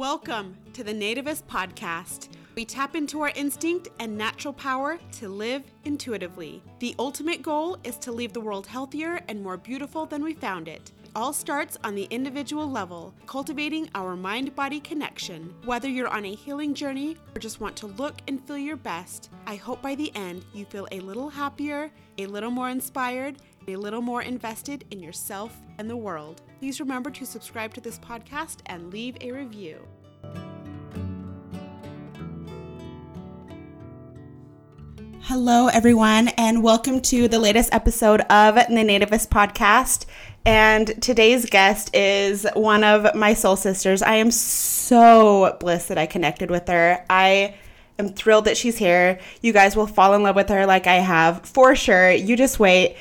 Welcome to the Nativist Podcast. We tap into our instinct and natural power to live intuitively. The ultimate goal is to leave the world healthier and more beautiful than we found it. It all starts on the individual level, cultivating our mind body connection. Whether you're on a healing journey or just want to look and feel your best, I hope by the end you feel a little happier, a little more inspired, a little more invested in yourself and the world. Please remember to subscribe to this podcast and leave a review. Hello, everyone, and welcome to the latest episode of the Nativist Podcast. And today's guest is one of my soul sisters. I am so blessed that I connected with her. I am thrilled that she's here. You guys will fall in love with her like I have for sure. You just wait.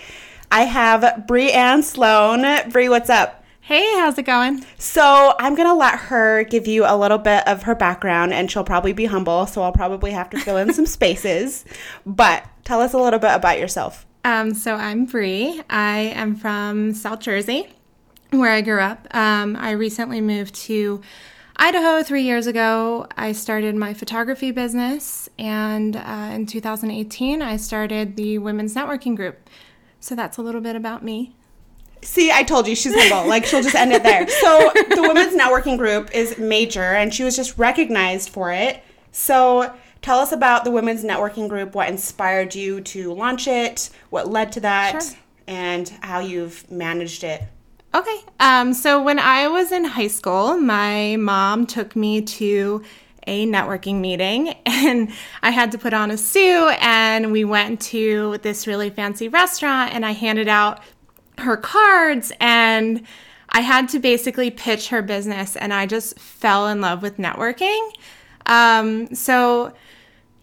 I have Brianne Sloan. Brie, what's up? Hey, how's it going? So, I'm going to let her give you a little bit of her background, and she'll probably be humble, so I'll probably have to fill in some spaces. But tell us a little bit about yourself. Um, so, I'm Brie. I am from South Jersey, where I grew up. Um, I recently moved to Idaho three years ago. I started my photography business, and uh, in 2018, I started the Women's Networking Group. So, that's a little bit about me. See, I told you she's humble. Like she'll just end it there. So the women's networking group is major, and she was just recognized for it. So tell us about the women's networking group. What inspired you to launch it? What led to that? Sure. And how you've managed it. Okay. Um, so when I was in high school, my mom took me to a networking meeting and I had to put on a suit and we went to this really fancy restaurant and I handed out her cards and I had to basically pitch her business and I just fell in love with networking. Um, so,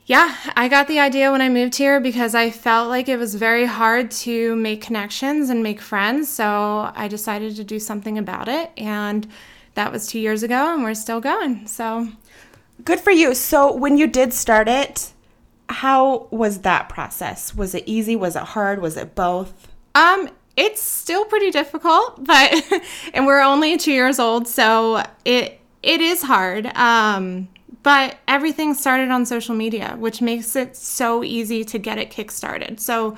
yeah, I got the idea when I moved here because I felt like it was very hard to make connections and make friends. So, I decided to do something about it. And that was two years ago, and we're still going. So, good for you. So, when you did start it, how was that process? Was it easy? Was it hard? Was it both? Um, it's still pretty difficult, but and we're only two years old, so it it is hard. Um, but everything started on social media, which makes it so easy to get it kickstarted. So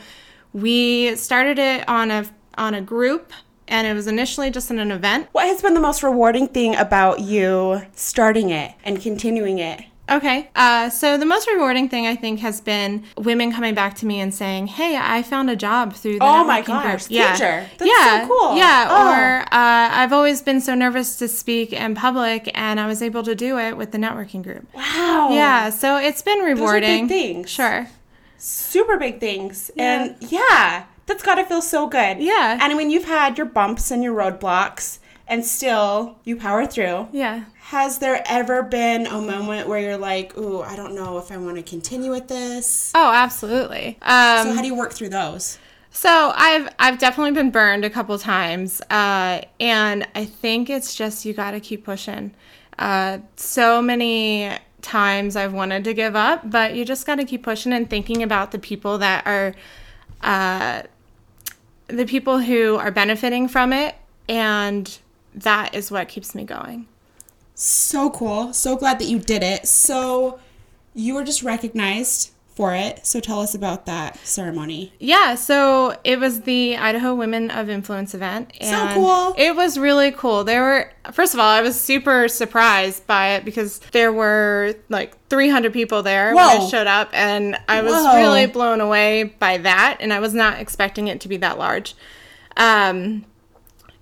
we started it on a on a group and it was initially just in an event. What has been the most rewarding thing about you starting it and continuing it? Okay. Uh, so the most rewarding thing I think has been women coming back to me and saying, "Hey, I found a job through the oh my gosh, group. yeah, That's yeah, so cool. Yeah. Oh. Or uh, I've always been so nervous to speak in public, and I was able to do it with the networking group. Wow. Yeah. So it's been rewarding. Those are big things. Sure. Super big things, yeah. and yeah, that's got to feel so good. Yeah. And I mean, you've had your bumps and your roadblocks and still you power through. Yeah. Has there ever been a moment where you're like, "Ooh, I don't know if I want to continue with this"? Oh, absolutely. Um, so how do you work through those? So I've I've definitely been burned a couple times, uh, and I think it's just you got to keep pushing. Uh, so many times I've wanted to give up, but you just got to keep pushing and thinking about the people that are, uh, the people who are benefiting from it, and that is what keeps me going. So cool. So glad that you did it. So you were just recognized for it. So tell us about that ceremony. Yeah, so it was the Idaho Women of Influence event. And so cool. It was really cool. There were, first of all, I was super surprised by it because there were like 300 people there Whoa. when I showed up, and I was Whoa. really blown away by that, and I was not expecting it to be that large. Um,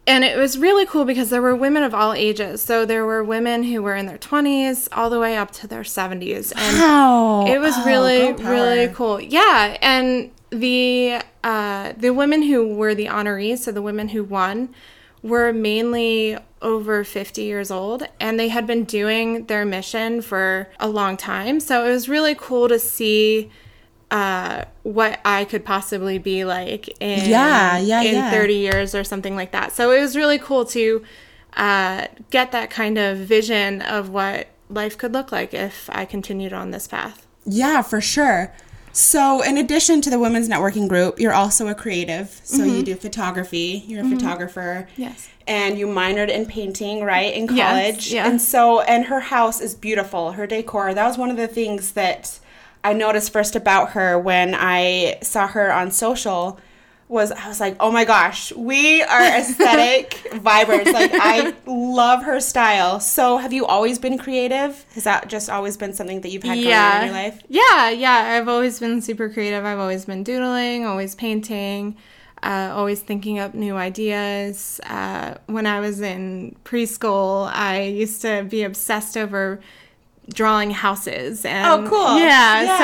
and it was really cool because there were women of all ages. So there were women who were in their 20s all the way up to their 70s. And wow. it was oh, really really cool. Yeah, and the uh, the women who were the honorees, so the women who won, were mainly over 50 years old and they had been doing their mission for a long time. So it was really cool to see uh, what I could possibly be like in yeah, yeah, in yeah. 30 years or something like that. So it was really cool to uh, get that kind of vision of what life could look like if I continued on this path. Yeah, for sure. So, in addition to the women's networking group, you're also a creative. So, Mm-hmm. you do photography, you're a photographer. Yes. And you minored in painting, right, in Yes, college. yeah. And so, and her house is beautiful, her decor. That was one of the things that I noticed first about her when I saw her on social was I was like, oh my gosh, we are aesthetic vibers. Like I love her style. So have you always been creative? Has that just always been something that you've had going on in your life? Yeah, yeah. I've always been super creative. I've always been doodling, always painting, uh, always thinking up new ideas. Uh, when I was in preschool, I used to be obsessed over drawing houses. And, Oh, cool. Yeah, Yeah.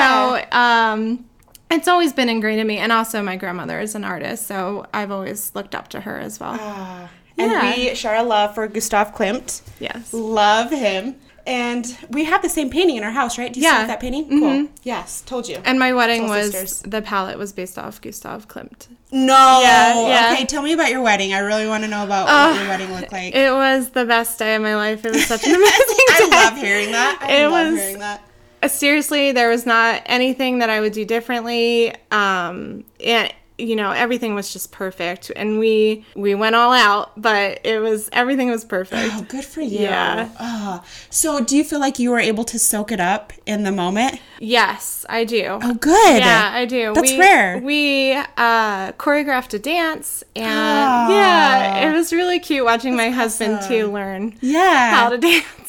so um, it's always been ingrained in me. And also, my grandmother is an artist, so I've always looked up to her as well. Ah. And Yeah. we share a love for Gustav Klimt. yes. Love him. And we have the same painting in our house, right? Do you Yeah. have that painting? Cool. Yes, told you. And my wedding Soul was Sisters. the palette was based off Gustav Klimt. No. Yeah, yeah. Okay, tell me about your wedding. I really want to know about what your wedding looked like. It was the best day of my life. It was such an amazing day. I love hearing that. I It love was- hearing that. Seriously there was not anything that i would do differently um and you know everything was just perfect and we we went all out but it was everything was perfect Oh, good for you. Yeah. Oh. So, do you feel like you were able to soak it up in the moment? yes i do Oh, good. yeah i do That's we, rare. we uh choreographed a dance and Ah. yeah it was really cute watching my husband too learn Yeah. how to dance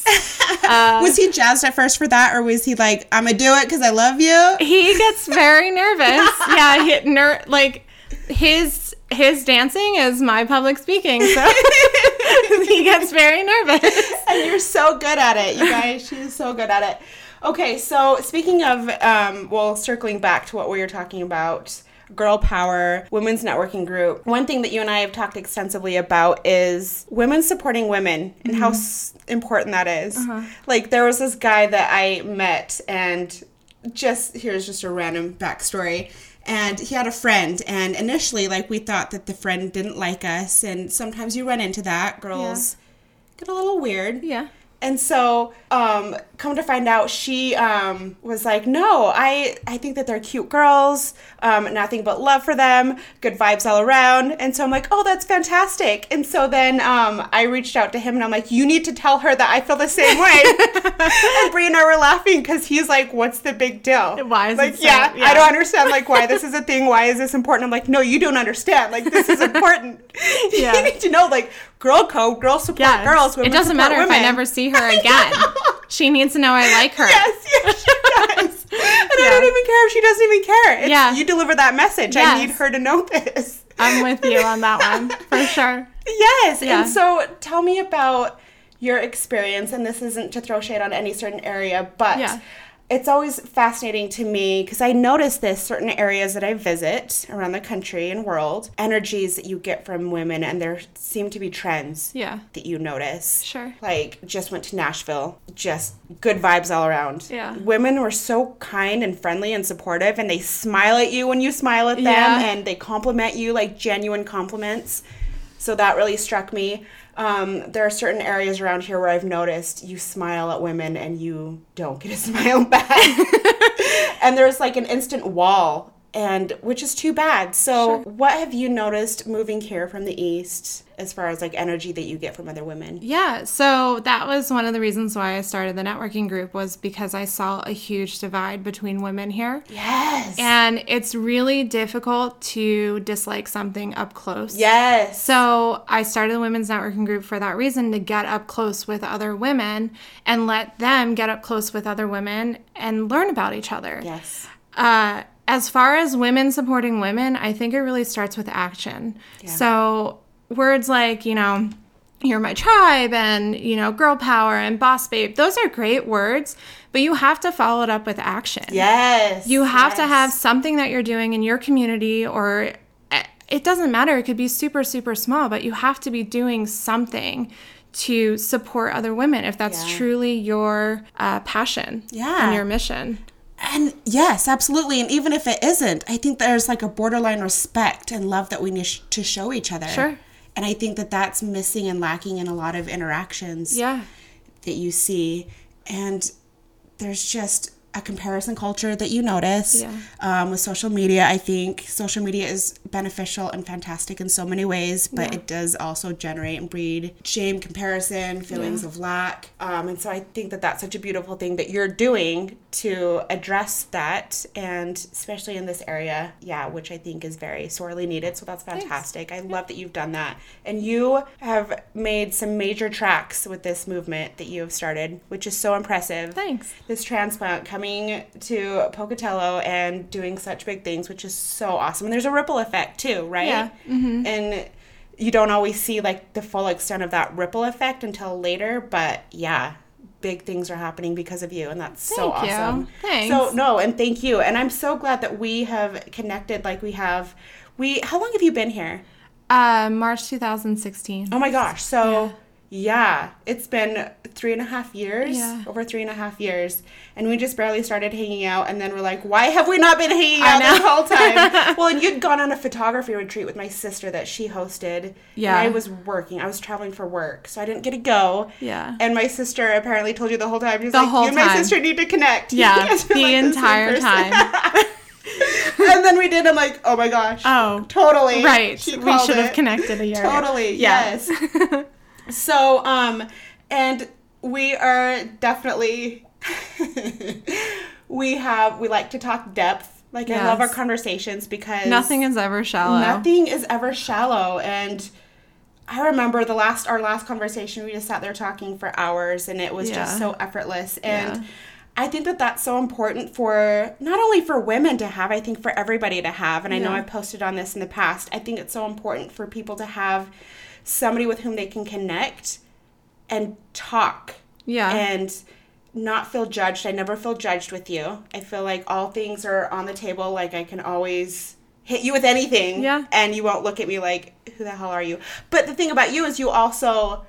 was he jazzed at first for that, or was he like, "I'm gonna do it because I love you"? he gets very nervous. yeah, he, ner- like his his dancing is my public speaking, so he gets very nervous. and you're so good at it, you guys. She's so good at it. Okay, so speaking of, um, well, circling back to what we were talking about, girl power, women's networking group. One thing that you and I have talked extensively about is women supporting women and how mm-hmm. s- important that is. Uh-huh. Like there was this guy that I met, and just here's just a random backstory. And he had a friend, and initially, like we thought that the friend didn't like us, and sometimes you run into that. Girls get a little weird. Yeah. And so, um, come to find out, she um, was like, "No, I I think that they're cute girls. Um, nothing but love for them. Good vibes all around." And so I'm like, "Oh, that's fantastic." And so then um, I reached out to him and I'm like, "You need to tell her that I feel the same way." and Brie and I were laughing because he's like, "What's the big deal? Why is it like, so- yeah, yeah. I don't understand like why this is a thing. Why is this important?" I'm like, "No, you don't understand. Like, this is important. Yeah. you need to know like." Girl code, girl support Yeah. girls. Women it doesn't matter if I never see her again. she needs to know I like her. Yes, yes, she does. And I don't even care if she doesn't even care. It's, Yeah. You deliver that message. I need her to know this. I'm with you on that one for sure. Yes. Yeah. And so tell me about your experience. And this isn't to throw shade on any certain area, but Yeah. It's always fascinating to me because I notice this certain areas that I visit around the country and world, energies that you get from women, and there seem to be trends Yeah. that you notice. Sure. Like, just went to Nashville, just good vibes all around. Yeah. Women were so kind and friendly and supportive, and they smile at you when you smile at them, Yeah. and they compliment you like genuine compliments. So that really struck me. Um, there are certain areas around here where I've noticed you smile at women and you don't get a smile back. and there's like an instant wall and which is too bad. So, what have you noticed moving here from the east as far as like energy that you get from other women? Yeah, so that was one of the reasons why I started the networking group was because I saw a huge divide between women here. Yes. And it's really difficult to dislike something up close. yes. So I started the women's networking group for that reason to get up close with other women and let them get up close with other women and learn about each other. yes. Uh, as far as women supporting women, I think it really starts with action. So words like, you know, you're my tribe and, you know, girl power and boss babe, those are great words, but you have to follow it up with action. Yes. You have to have something that you're doing in your community or eh, it doesn't matter. It could be super, super small, but you have to be doing something to support other women if that's Yeah. truly your uh, passion Yeah. and your mission. And yes, absolutely. And even if it isn't, I think there's like a borderline respect and love that we need sh- to show each other. Sure. And I think that that's missing and lacking in a lot of interactions Yeah. that you see. And there's just, a comparison culture that you notice Yeah. um, with social media. I think social media is beneficial and fantastic in so many ways, but it does also generate and breed shame, comparison, feelings of lack. Um, and so I think that that's such a beautiful thing that you're doing to address that, and especially in this area, yeah, which I think is very sorely needed. So that's fantastic. I love that you've done that. And you have made some major tracks with this movement that you have started, which is so impressive Thanks. this transplant coming to Pocatello and doing such big things, which is so awesome. And there's a ripple effect too, right? Yeah. Mm-hmm. And you don't always see like the full extent of that ripple effect until later, but yeah, big things are happening because of you, and that's so Thank you. awesome. Thanks. So no, and thank you, and I'm so glad that we have connected like we have. We how long have you been here? Uh, March 2016. Oh my gosh. So, yeah, it's been three and a half years, Yeah. over three and a half years. And we just barely started hanging out. And then we're like, why have we not been hanging out this whole time? well, and you'd gone on a photography retreat with my sister that she hosted. Yeah. And I was working, I was traveling for work. So I didn't get to go. Yeah. And my sister apparently told you the whole time. She's The like, whole you and my time. sister need to connect. Yeah, the like entire person." time. and then we did. I'm like, oh my gosh. Oh, Totally. right. We should have connected a year. ago. Totally. Yeah. Yes. so, um, and we are definitely, we have, we like to talk depth. Like, I love our conversations because Nothing is ever shallow. nothing is ever shallow. And I remember the last, our last conversation, we just sat there talking for hours and it was just so effortless. And Yeah. I think that that's so important for not only for women to have, I think for everybody to have. And I know I've posted on this in the past. I think it's so important for people to have somebody with whom they can connect and talk Yeah. and not feel judged. I never feel judged with you. I feel like all things are on the table. Like I can always hit you with anything. Yeah. And you won't look at me like, who the hell are you? But the thing about you is you also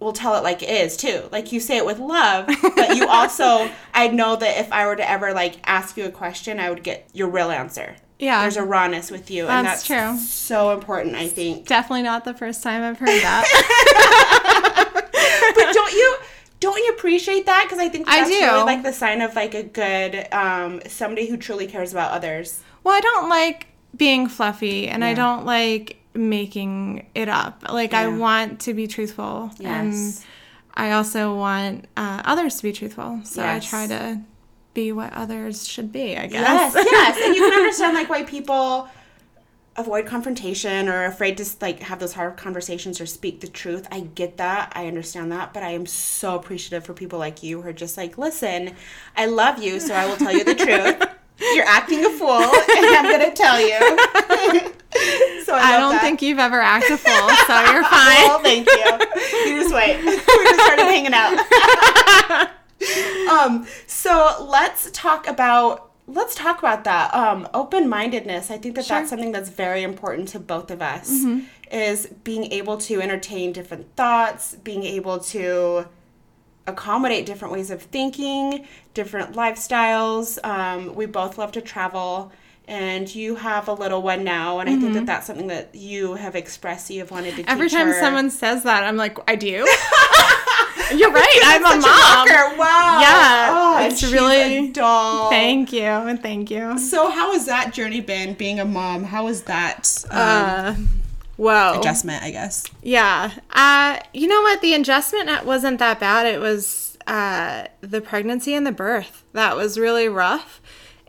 will tell it like it is too. Like you say it with love, but you also I know that if I were to ever like ask you a question, I would get your real answer. Yeah. There's a rawness with you. and That's that's true. so important, I think. Definitely not the first time I've heard that. but don't you don't you appreciate that because i think I do. really like the sign of like a good um somebody who truly cares about others well, I don't like being fluffy and I don't like making it up. Like, I want to be truthful. And I also want uh, others to be truthful. So I try to be what others should be, I guess. yes yes. and you can understand like why people avoid confrontation or afraid to like have those hard conversations or speak the truth i get that i understand that but i am so appreciative for people like you who are just like listen i love you so i will tell you the truth you're acting a fool and i'm gonna tell you so i, I don't that. think you've ever acted a fool, so you're fine. Well, thank you. You just wait. we just started hanging out. um, so let's talk about let's talk about that. Um, open-mindedness. I think that Sure. that's something that's very important to both of us. Mm-hmm. Is being able to entertain different thoughts, being able to accommodate different ways of thinking, different lifestyles. Um, we both love to travel. And you have a little one now, and I think that that's something that you have expressed you've wanted to Mm-hmm. Every time her. someone says that, I'm like, I do. You're right. I'm a mom. rocker. Wow. Yeah, Oh, it's really- doll. Thank you. and Thank you. So how has that journey been being a mom? How was that um, Uh, whoa. adjustment? I guess. Yeah. Uh, you know what? The adjustment wasn't that bad. It was uh, the pregnancy and the birth that was really rough.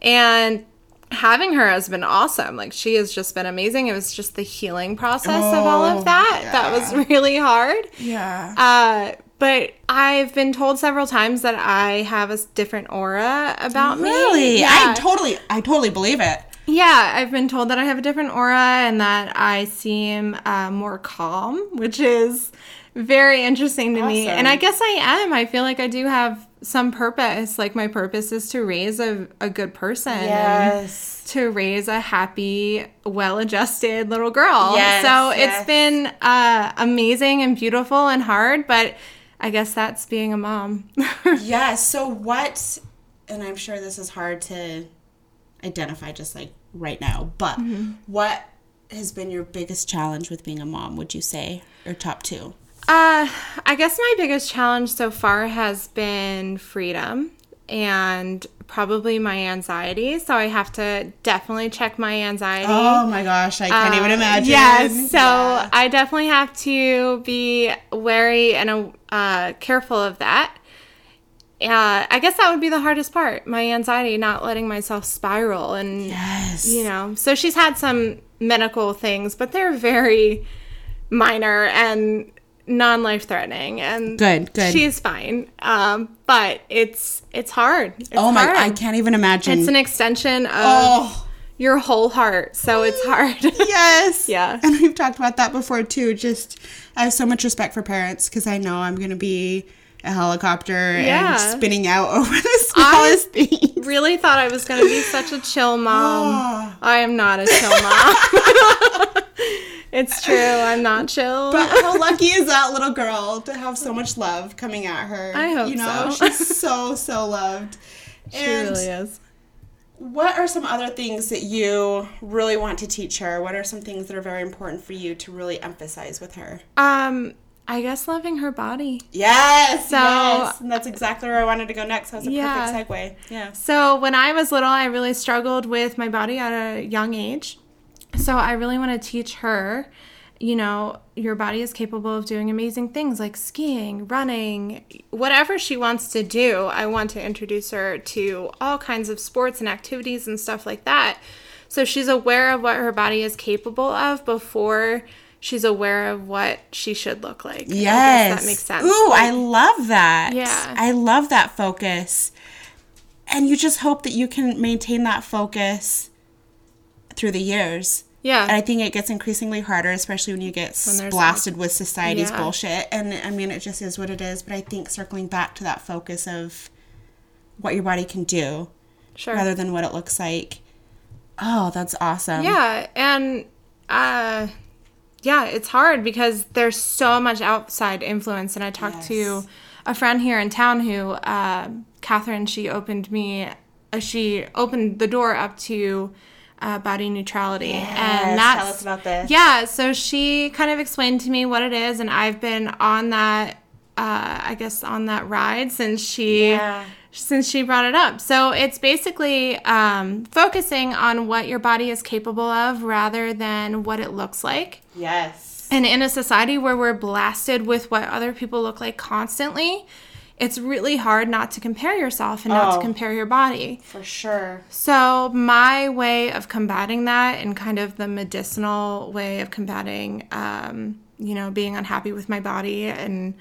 And having her has been awesome. Like, she has just been amazing. It was just the healing process of all Oh, of that that was really hard. Yeah. Uh, but I've been told several times that I have a different aura about me. really? Yeah. I totally, I totally believe it. Yeah, I've been told that I have a different aura and that I seem uh, more calm, which is very interesting to me. And I guess I am. I feel like I do have some purpose. Like, my purpose is to raise a, a good person. Yes. to raise a happy, well adjusted little girl. Yes, so yes. it's been uh, amazing and beautiful and hard, but I guess that's being a mom. Yeah. So what? And I'm sure this is hard to identify just like right now, but Mm-hmm. what has been your biggest challenge with being a mom? Would you say, or top two? Uh, I guess my biggest challenge so far has been freedom and probably my anxiety. So I have to definitely check my anxiety. Oh my gosh, I can't even Uh, imagine. Yes, so Yeah. I definitely have to be wary and uh, careful of that. Uh, I guess that would be the hardest part my anxiety, not letting myself spiral. And, yes. you know, so she's had some medical things, but they're very minor and non life threatening. And Good, good. She's fine. Um, but it's it's hard. It's oh my, hard. I can't even imagine. It's an extension of oh. your whole heart, so it's hard. Yes. Yeah. And we've talked about that before too. Just I have so much respect for parents because I know I'm gonna be a helicopter Yeah. and spinning out over the smallest thing. really thought I was going to be such a chill mom. Oh. I am not a chill mom. it's true. I'm not chill. But how lucky is that little girl to have so much love coming at her? I hope you know, so. she's so so loved. she and really is. what are some other things that you really want to teach her? What are some things that are very important for you to really emphasize with her? Um, I guess loving her body. Yes, So- yes. And that's exactly where I wanted to go next. That was a Yeah. perfect segue. Yeah. So when I was little, I really struggled with my body at a young age. So I really want to teach her, you know, your body is capable of doing amazing things like skiing, running, whatever she wants to do. I want to introduce her to all kinds of sports and activities and stuff like that. So she's aware of what her body is capable of before she's aware of what she should look like. Yes. that makes sense. Ooh, Like, I love that. Yeah. I love that focus. And you just hope that you can maintain that focus through the years. yeah. And I think it gets increasingly harder, especially when you get When blasted with society's Yeah. bullshit. And I mean, it just is what it is. But I think circling back to that focus of what your body can do sure. rather than what it looks like. Oh, that's awesome. Yeah, and uh yeah, it's hard because there's so much outside influence and I talked to a friend here in town who uh Catherine she opened me uh, she opened the door up to uh, body neutrality and that's tell us about this. yeah so she kind of explained to me what it is and i've been on that uh, i guess on that ride since she Yeah. Since she brought it up. So it's basically um, focusing on what your body is capable of rather than what it looks like. Yes. And in a society where we're blasted with what other people look like constantly, it's really hard not to compare yourself and not Oh. to compare your body. For sure. So, my way of combating that and kind of the medicinal way of combating, um, you know, being unhappy with my body and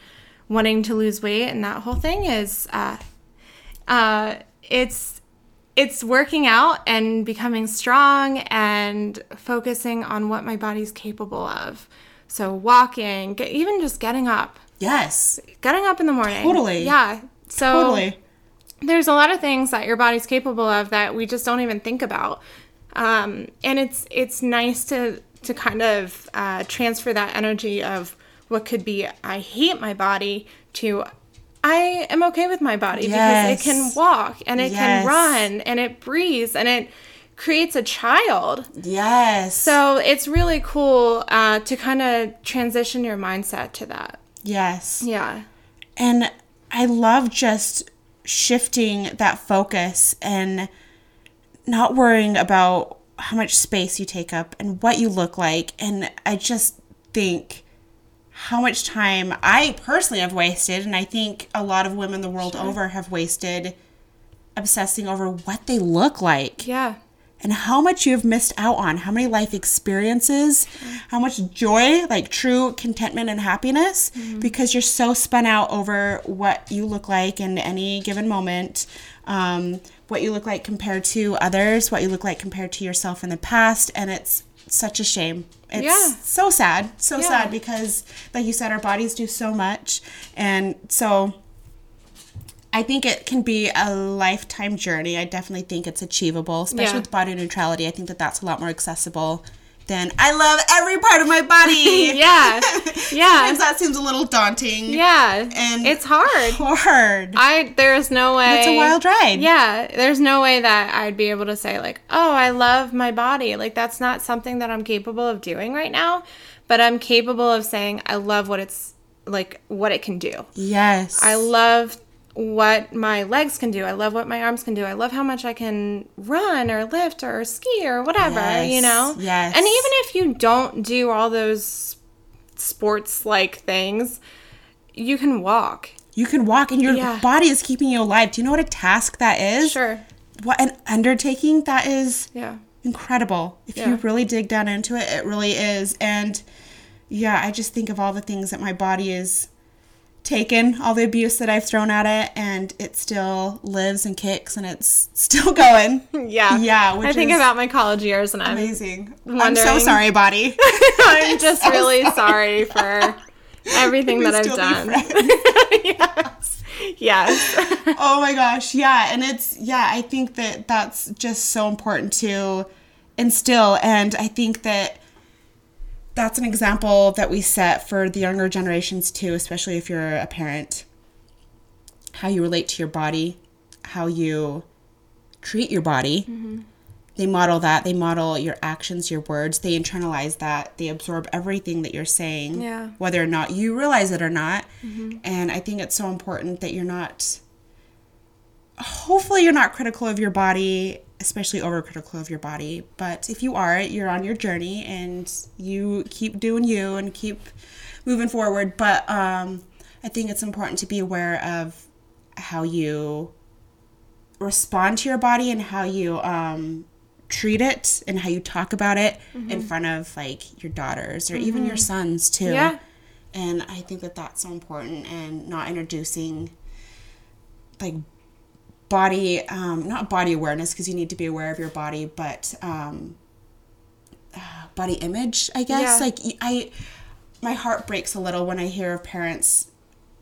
wanting to lose weight and that whole thing is uh, uh, it's it's working out and becoming strong and focusing on what my body's capable of. So walking, get, even just getting up, Yes. getting up in the morning. Totally. Yeah. So Totally. there's a lot of things that your body's capable of that we just don't even think about um, and it's it's nice to to kind of uh, transfer that energy of what could be i hate my body to i am okay with my body Yes. because it can walk and it Yes. can run and it breathes and it creates a child Yes. so it's really cool uh, to kind of transition your mindset to that yes. yeah And I love just shifting that focus and not worrying about how much space you take up and what you look like. And I just think how much time I personally have wasted, and I think a lot of women the world over have wasted obsessing over what they look like. Yeah. And how much you have missed out on, how many life experiences, how much joy, like true contentment and happiness, because you're so spun out over what you look like in any given moment, um, what you look like compared to others, what you look like compared to yourself in the past, and it's such a shame. It's Yeah. so sad, so Yeah. sad because, like you said, our bodies do so much, and so. I think it can be a lifetime journey. I definitely think it's achievable, especially Yeah. with body neutrality. I think that that's a lot more accessible than I love every part of my body. yeah yeah Sometimes that seems a little daunting. yeah And it's hard Hard. I there's no way It's a wild ride. Yeah, there's no way that I'd be able to say like, "Oh, I love my body." Like that's not something that I'm capable of doing right now, but I'm capable of saying I love what it's like what it can do. Yes. I love what my legs can do. I love what my arms can do. I love how much I can run or lift or ski or whatever, Yes, you know? yes. And even if you don't do all those sports like things, you can walk. You can walk and your Yeah. body is keeping you alive. Do you know what a task that is? Sure. What an undertaking that is Yeah. incredible. If Yeah. you really dig down into it, it really is. And yeah, I just think of all the things that my body is taken, all the abuse that I've thrown at it, and it still lives and kicks and it's still going. Yeah. Yeah, which I think is about my college years and I'm Amazing. I'm so sorry, body. I'm just so really sorry for everything that I've done. yes. Yes. oh my gosh yeah and it's yeah i think that that's just so important to instill and i think that that's an example that we set for the younger generations too especially if you're a parent. How you relate to your body how you treat your body. Mm-hmm. They model that. They model your actions your words. They internalize that. They absorb everything that you're saying Yeah. whether or not you realize it or not. Mm-hmm. And i think it's so important that you're not hopefully you're not critical of your body especially overcritical of your body. But if you are you're on your journey and you keep doing you and keep moving forward. But um, i think it's important to be aware of how you respond to your body and how you um, treat it and how you talk about it in front of like your daughters or even your sons too. Yeah. and i think that that's so important and not introducing like body um not body awareness because you need to be aware of your body but um uh, body image i guess Yeah. like I, my heart breaks a little when i hear of parents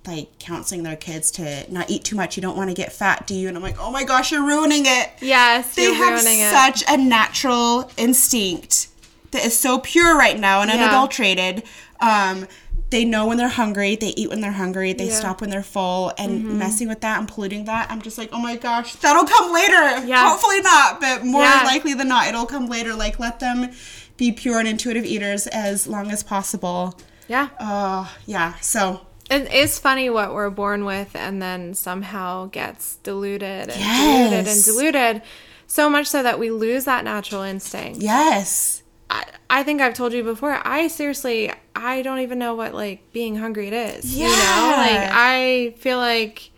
like counseling their kids to not eat too much you don't want to get fat do you and i'm like oh my gosh you're ruining it Yes. they you're have ruining it. such a natural instinct that is so pure right now and Yeah. unadulterated. Um, they know when they're hungry. They eat when they're hungry. They Yeah. Mm-hmm. stop when they're full. And messing with that and polluting that, I'm just like, oh my gosh, that'll come later. Yeah. Hopefully not, but more Yeah. likely than not, it'll come later. Like let them be pure and intuitive eaters as long as possible. Yeah. Oh yeah. So It is funny what we're born with and then somehow gets diluted and diluted and diluted. So much so that we lose that natural instinct. yes. I, I think I've told you before, I seriously, I don't even know what like being hungry it is. You know? Yeah. Like I feel like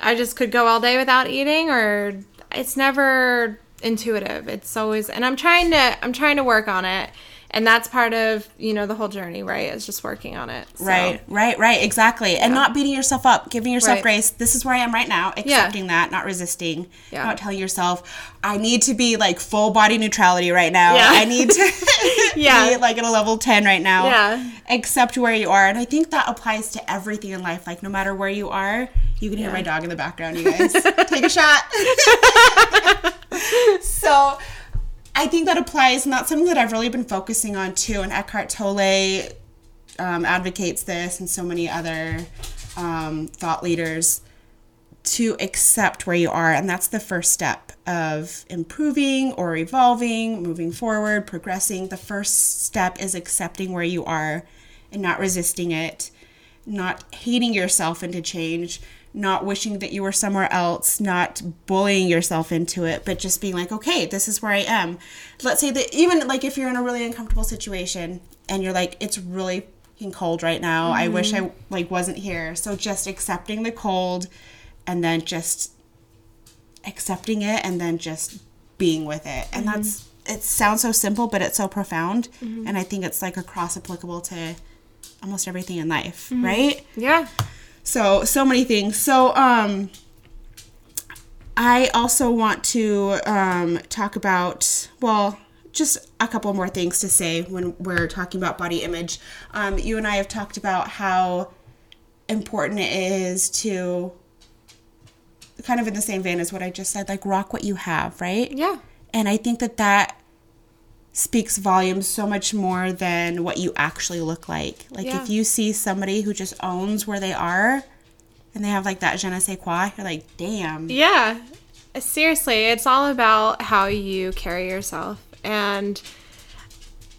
I just could go all day without eating or it's never intuitive. It's always and I'm trying to I'm trying to work on it. And that's part of, you know, the whole journey, right? Is just working on it. So, Right, right, right, exactly. And not beating yourself up, giving yourself Right. grace. This is where I am right now, accepting that, not resisting, Yeah. not telling yourself, I need to be like full body neutrality right now. Yeah. I need to Yeah. be like at a level 10 right now. Yeah. Accept where you are. And I think that applies to everything in life. Like, no matter where you are, you can hear my dog in the background, you guys. Take a shot. so I think that applies, and that's something that I've really been focusing on too. And Eckhart Tolle um, advocates this, and so many other um, thought leaders to accept where you are. And that's the first step of improving or evolving, moving forward, progressing. The first step is accepting where you are and not resisting it, not hating yourself into change, not wishing that you were somewhere else, not bullying yourself into it, but just being like, okay, this is where I am. Let's say that even like if you're in a really uncomfortable situation and you're like, it's really cold right now. I wish I mm-hmm. like wasn't here. So just accepting the cold and then just accepting it and then just being with it. And that's mm-hmm. it sounds so simple, but it's so profound. Mm-hmm. And I think it's like across applicable to almost everything in life, right? Yeah. So so many things. So um I also want to um talk about well just a couple more things to say when we're talking about body image. Um, you and I have talked about how important it is to kind of in the same vein as what I just said, like rock what you have, right? Yeah. And I think that that speaks volumes so much more than what you actually look like. Like Yeah. if you see somebody who just owns where they are and they have like that je ne sais quoi, you're like, damn. Yeah. Seriously, it's all about how you carry yourself. And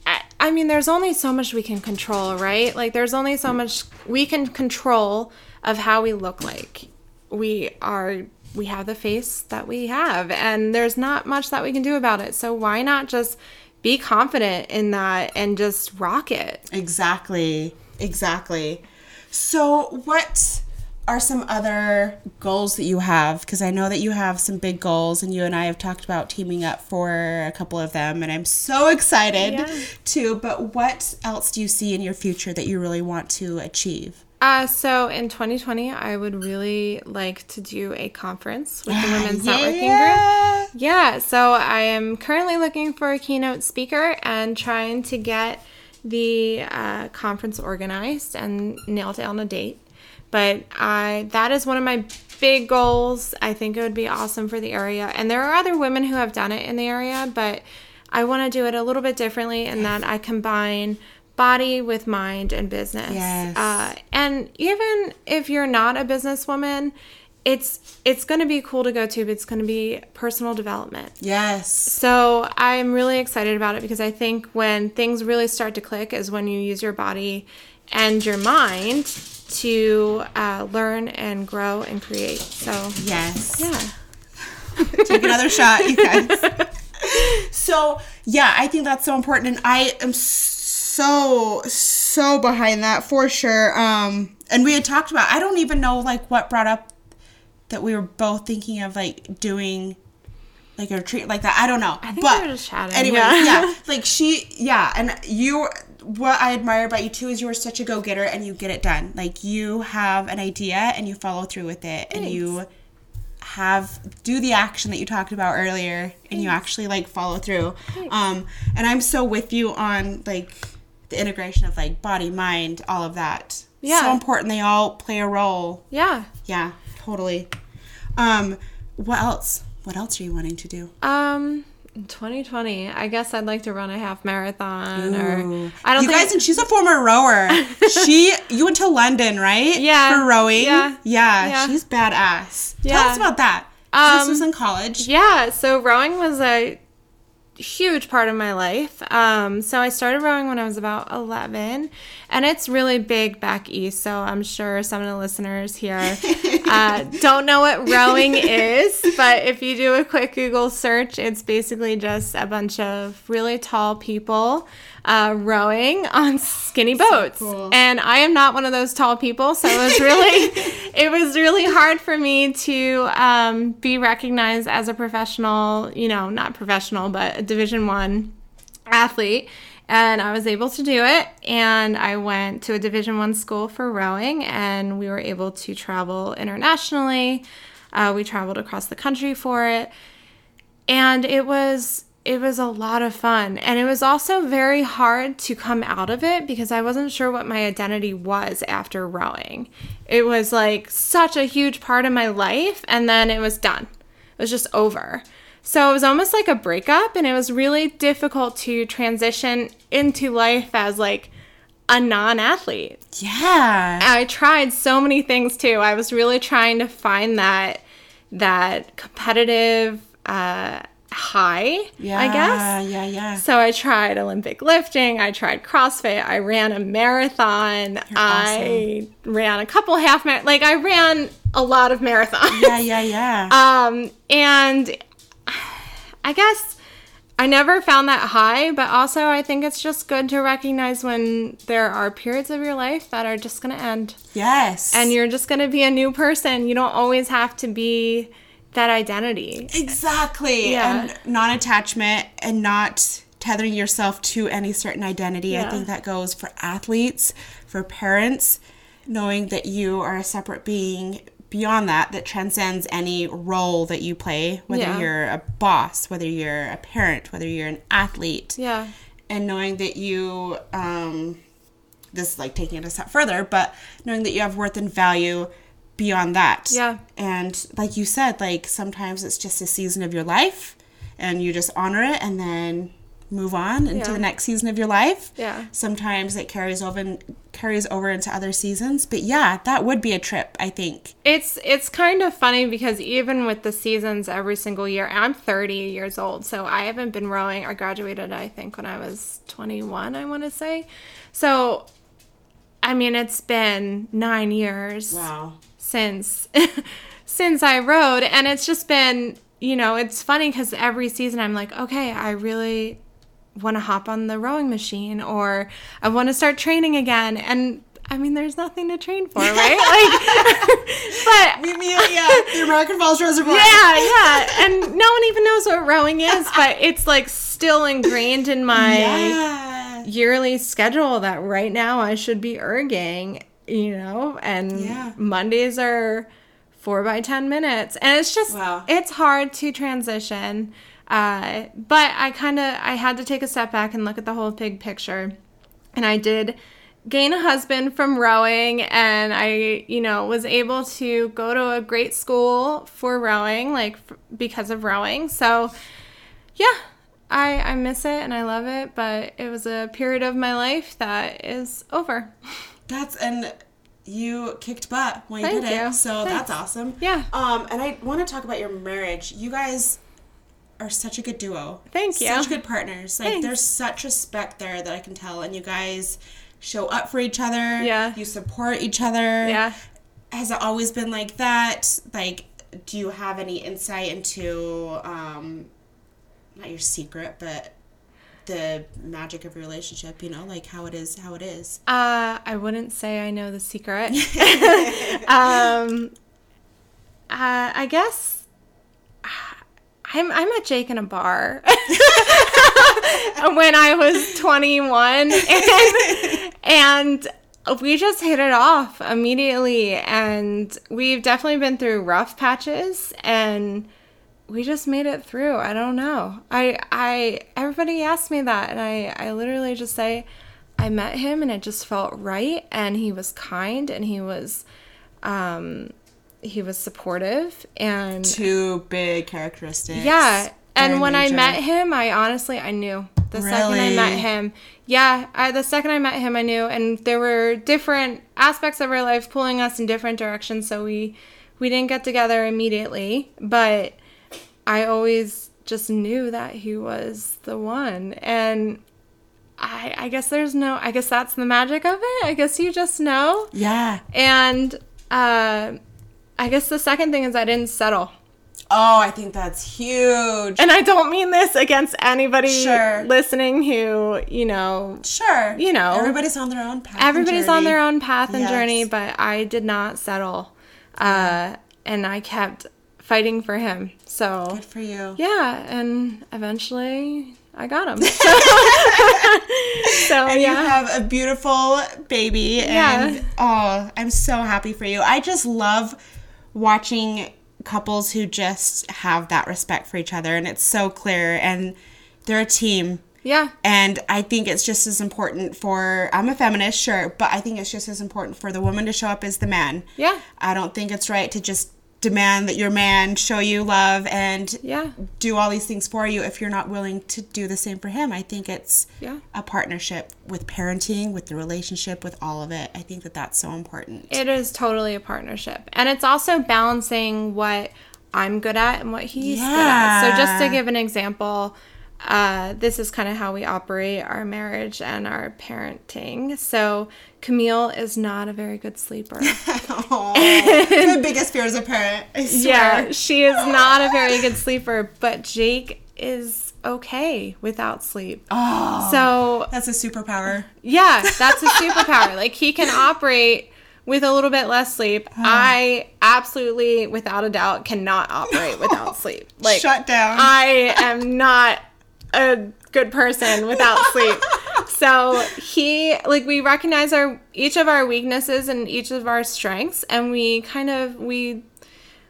I, I mean, there's only so much we can control, right? Like, there's only so mm. much we can control of how we look like. we are we have the face that we have and there's not much that we can do about it. So why not just be confident in that and just rock it? Exactly. Exactly. So, what are some other goals that you have? Because I know that you have some big goals, and you and I have talked about teaming up for a couple of them, and I'm so excited Yeah. too. But what else do you see in your future that you really want to achieve? Uh, so in 2020, I would really like to do a conference with the Women's Networking Group. Yeah. Yeah, so I am currently looking for a keynote speaker and trying to get the uh, conference organized and nailed down a date. But I that is one of my big goals. I think it would be awesome for the area. And there are other women who have done it in the area, but I want to do it a little bit differently in that I combine body with mind and business. Yes. Uh, and even if you're not a businesswoman, it's it's going to be cool to go to, but it's going to be personal development. Yes. So I'm really excited about it because I think when things really start to click is when you use your body and your mind to uh, learn and grow and create. So Yes. yeah, Take another shot, you guys. So, yeah, I think that's so important. And I am so, so so behind that for sure. Um, and we had talked about, I don't even know, like, what brought up that we were both thinking of, like, doing, like, a retreat like that. I don't know. I think but we were just chatting, Anyway, yeah. yeah. Like, she, yeah. And you, what I admire about you, too, is you are such a go getter and you get it done. Like, you have an idea and you follow through with it. And you, have do the action that you talked about earlier and you actually like follow through um and i'm so with you on like the integration of like body mind all of that Yeah. so important they all play a role yeah. yeah totally um what else what else are you wanting to do Um, 2020, I guess I'd like to run a half marathon, Ooh. or I don't you guys and she's a former rower she you went to london right Yeah. for rowing Yeah. yeah, Yeah. she's badass tell us about that 'Cause this Um, was in college Yeah, so rowing was a huge part of my life. Um, so I started rowing when I was about 11, and it's really big back east. So I'm sure some of the listeners here uh, don't know what rowing is, but if you do a quick Google search, it's basically just a bunch of really tall people uh, rowing on skinny boats. cool. And I am not one of those tall people, so it was really, it was really hard for me to um, be recognized as a professional. You know, not professional, but a Division One athlete. And I was able to do it. And I went to a Division One school for rowing, and we were able to travel internationally. Uh, we traveled across the country for it and it was it was a lot of fun. And it was also very hard to come out of it because i wasn't sure what my identity was after rowing. It was like such a huge part of my life and then it was done. It was just over. So it was almost like a breakup and it was really difficult to transition into life as like a non-athlete. Yeah. I tried so many things too. I was really trying to find that that competitive uh, high, yeah I guess. yeah yeah So I tried Olympic lifting, I tried CrossFit, I ran a marathon, I ran a couple half mar- like I ran a lot of marathons. yeah yeah yeah Um, and I guess I never found that high, but also I think it's just good to recognize when there are periods of your life that are just going to end yes and you're just going to be a new person. You don't always have to be that identity. Exactly. Yeah. And non attachment and not tethering yourself to any certain identity. I think that goes for athletes, for parents, knowing that you are a separate being beyond that, that transcends any role that you play, whether Yeah. you're a boss, whether you're a parent, whether you're an athlete. Yeah. And knowing that you, um, this is like taking it a step further, but knowing that you have worth and value beyond that. Yeah. And like you said, like sometimes it's just a season of your life and you just honor it and then move on into Yeah. the next season of your life. Yeah. Sometimes it carries over carries over into other seasons. But yeah, that would be a trip, I think. It's it's kind of funny because even with the seasons every single year, I'm 30 years old, so I haven't been rowing. I graduated, I think, when I was 21. I want to say, so. I mean, it's been nine years Wow. Since since I rowed. And it's just been, you know, it's funny because every season I'm like, okay, I really want to hop on the rowing machine or I want to start training again. And I mean, there's nothing to train for, right? like, but We mean, yeah, the American Falls Reservoir. yeah, yeah. And no one even knows what rowing is, but it's like still ingrained in my Yeah. yearly schedule that right now I should be erging, you know, and Yeah. Mondays are four by 10 minutes. And it's just, Wow. it's hard to transition. Uh, but I kind of, I had to take a step back and look at the whole big picture. And I did gain a husband from rowing and I, you know, was able to go to a great school for rowing, like f- because of rowing. So, yeah, I I miss it and I love it, but it was a period of my life that is over. That's and you kicked butt when you Thank did it. you. So Thanks. that's awesome. Yeah. Um, and I want to talk about your marriage. You guys are such a good duo. Thank you. Such good partners. Like Thanks. there's such respect there that I can tell, and you guys show up for each other. Yeah. You support each other. Yeah. Has it always been like that? Like, do you have any insight into um, not your secret, but the magic of your relationship? You know, like how it is, how it is. Uh, I wouldn't say I know the secret. um, uh, I guess I'm I met Jake in a bar when I was 21, and, and we just hit it off immediately. And we've definitely been through rough patches, and we just made it through. I don't know. I I everybody asks me that, and I I literally just say. I met him and it just felt right and he was kind and he was um he was supportive and Two big characteristics. yeah and when I met him I honestly I knew the second I met him yeah I, the second I met him I knew and there were different aspects of our life pulling us in different directions so we we didn't get together immediately but I always just knew that he was the one and I, I guess there's no I guess that's the magic of it. I guess you just know. Yeah. And uh I guess the second thing is I didn't settle. Oh, I think that's huge. And I don't mean this against anybody Sure. listening who, you know, Sure. You know. everybody's on their own path. and everybody's on their own path and Yes. journey, but I did not settle. Uh and I kept fighting for him. So Good for you. yeah, and eventually I got him. so And yeah. you have a beautiful baby. And Yeah. oh, I'm so happy for you. I just love watching couples who just have that respect for each other. And it's so clear. And they're a team. yeah. And I think it's just as important for, I'm a feminist, sure, but I think it's just as important for the woman to show up as the man. Yeah. I don't think it's right to just demand that your man show you love and Yeah. do all these things for you if you're not willing to do the same for him. I think it's Yeah. a partnership with parenting, with the relationship, with all of it. I think that that's so important. It is totally a partnership. And it's also balancing what I'm good at and what he's good at. So, just to give an example, uh, this is kind of how we operate our marriage and our parenting. So, Camille is not a very good sleeper. oh, my biggest fear as a parent. Yeah, she is not a very good sleeper, but Jake is okay without sleep. Oh, So, that's a superpower. Yeah, that's a superpower. like he can operate with a little bit less sleep. I absolutely, without a doubt, cannot operate without sleep. Like Shut down. I am not a good person without sleep. So he like we recognize our each of our weaknesses and each of our strengths and we kind of we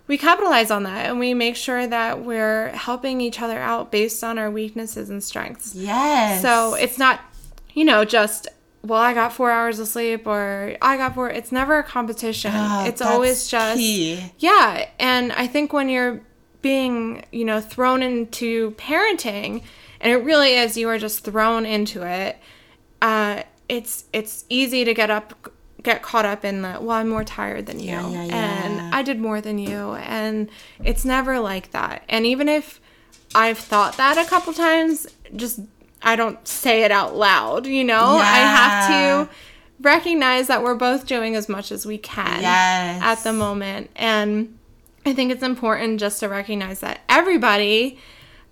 we capitalize on that and we make sure that we're helping each other out based on our weaknesses and strengths. yes. So it's not, you know, just well, I got four hours of sleep or I got four. It's never a competition. Ah, it's always just key. yeah. And I think when you're being, you know, thrown into parenting, and it really is, you are just thrown into it. Uh, it's it's easy to get up, get caught up in the well, I'm more tired than you, Yeah, yeah, and. I did more than you, and it's never like that. And even if I've thought that a couple times, just I don't say it out loud, you know? I have to recognize that we're both doing as much as we can Yes. at the moment. And I think it's important just to recognize that everybody,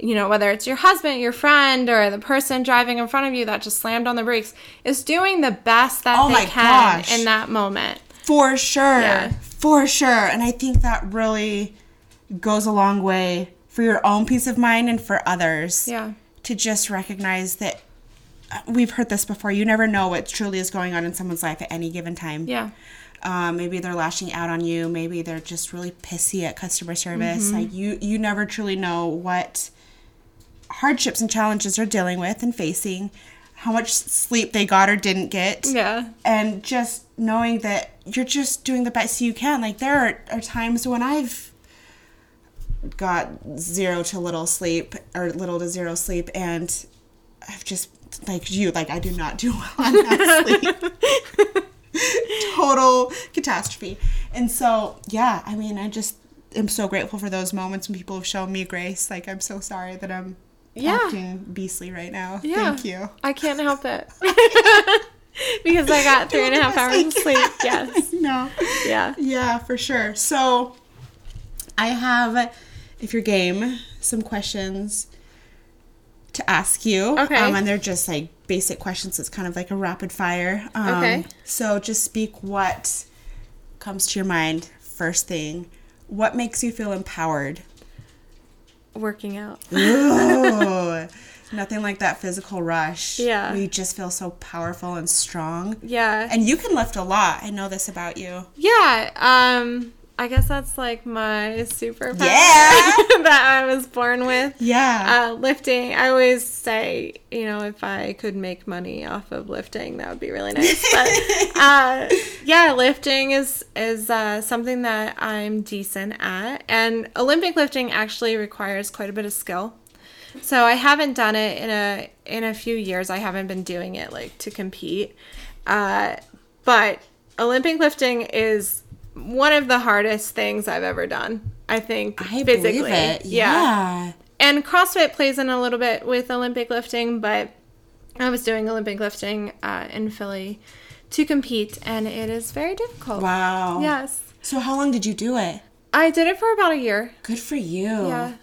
you know, whether it's your husband, your friend, or the person driving in front of you that just slammed on the brakes, is doing the best that Oh they can gosh. in that moment. For sure. Yeah. For sure. And I think that really goes a long way for your own peace of mind and for others. Yeah. To just recognize that uh, we've heard this before. You never know what truly is going on in someone's life at any given time. Yeah. Um, maybe they're lashing out on you. Maybe they're just really pissy at customer service. Mm-hmm. Like you, you never truly know what hardships and challenges they're dealing with and facing, how much sleep they got or didn't get Yeah. and just knowing that you're just doing the best you can. Like there are, are times when I've got zero to little sleep or little to zero sleep and I've just like you, like I do not do well on that sleep. Total catastrophe. And so yeah, I mean I just am so grateful for those moments when people have shown me grace. Like I'm so sorry that I'm Yeah. acting beastly right now. Yeah. Thank you. I can't help it. because I got three and a half hours of sleep. Yes. No. Yeah. Yeah, for sure. So I have, if you're game, some questions to ask you. Okay. Um, and they're just like basic questions. It's kind of like a rapid fire. Um, Okay. So just speak what comes to your mind first thing. What makes you feel empowered? Working out. Ooh, nothing like that physical rush. Yeah. where you just feel so powerful and strong. Yeah. And you can lift a lot. I know this about you. Yeah, um, I guess that's like my superpower Yeah. that I was born with. Yeah. Uh, lifting, I always say, you know, if I could make money off of lifting, that would be really nice. But uh, yeah, lifting is is uh, something that I'm decent at, and Olympic lifting actually requires quite a bit of skill. So I haven't done it in a in a few years. I haven't been doing it like to compete, uh, but Olympic lifting is one of the hardest things I've ever done. I think I physically, believe it. yeah. yeah. And CrossFit plays in a little bit with Olympic lifting, but I was doing Olympic lifting uh, in Philly to compete, and it is very difficult. Wow. Yes, So how long did you do it? I did it for about a year. Good for you. Yeah.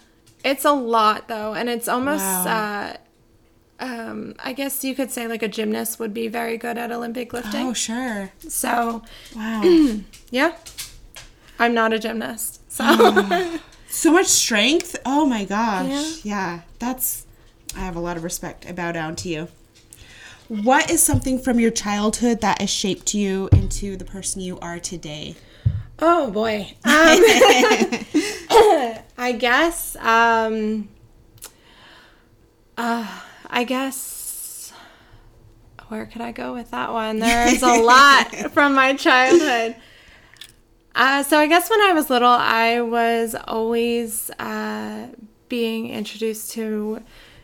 It's a lot though, and it's almost Wow. uh um I guess you could say like a gymnast would be very good at Olympic lifting. Oh, sure. So, Wow. yeah. I'm not a gymnast. So, so much strength. Oh my gosh. Yeah. That's I have a lot of respect. I bow down to you. What is something from your childhood that has shaped you into the person you are today? oh boy. Um, I guess um uh I guess where could I go with that one? There's a lot from my childhood. Uh, so I guess when I was little, I was always uh, being introduced to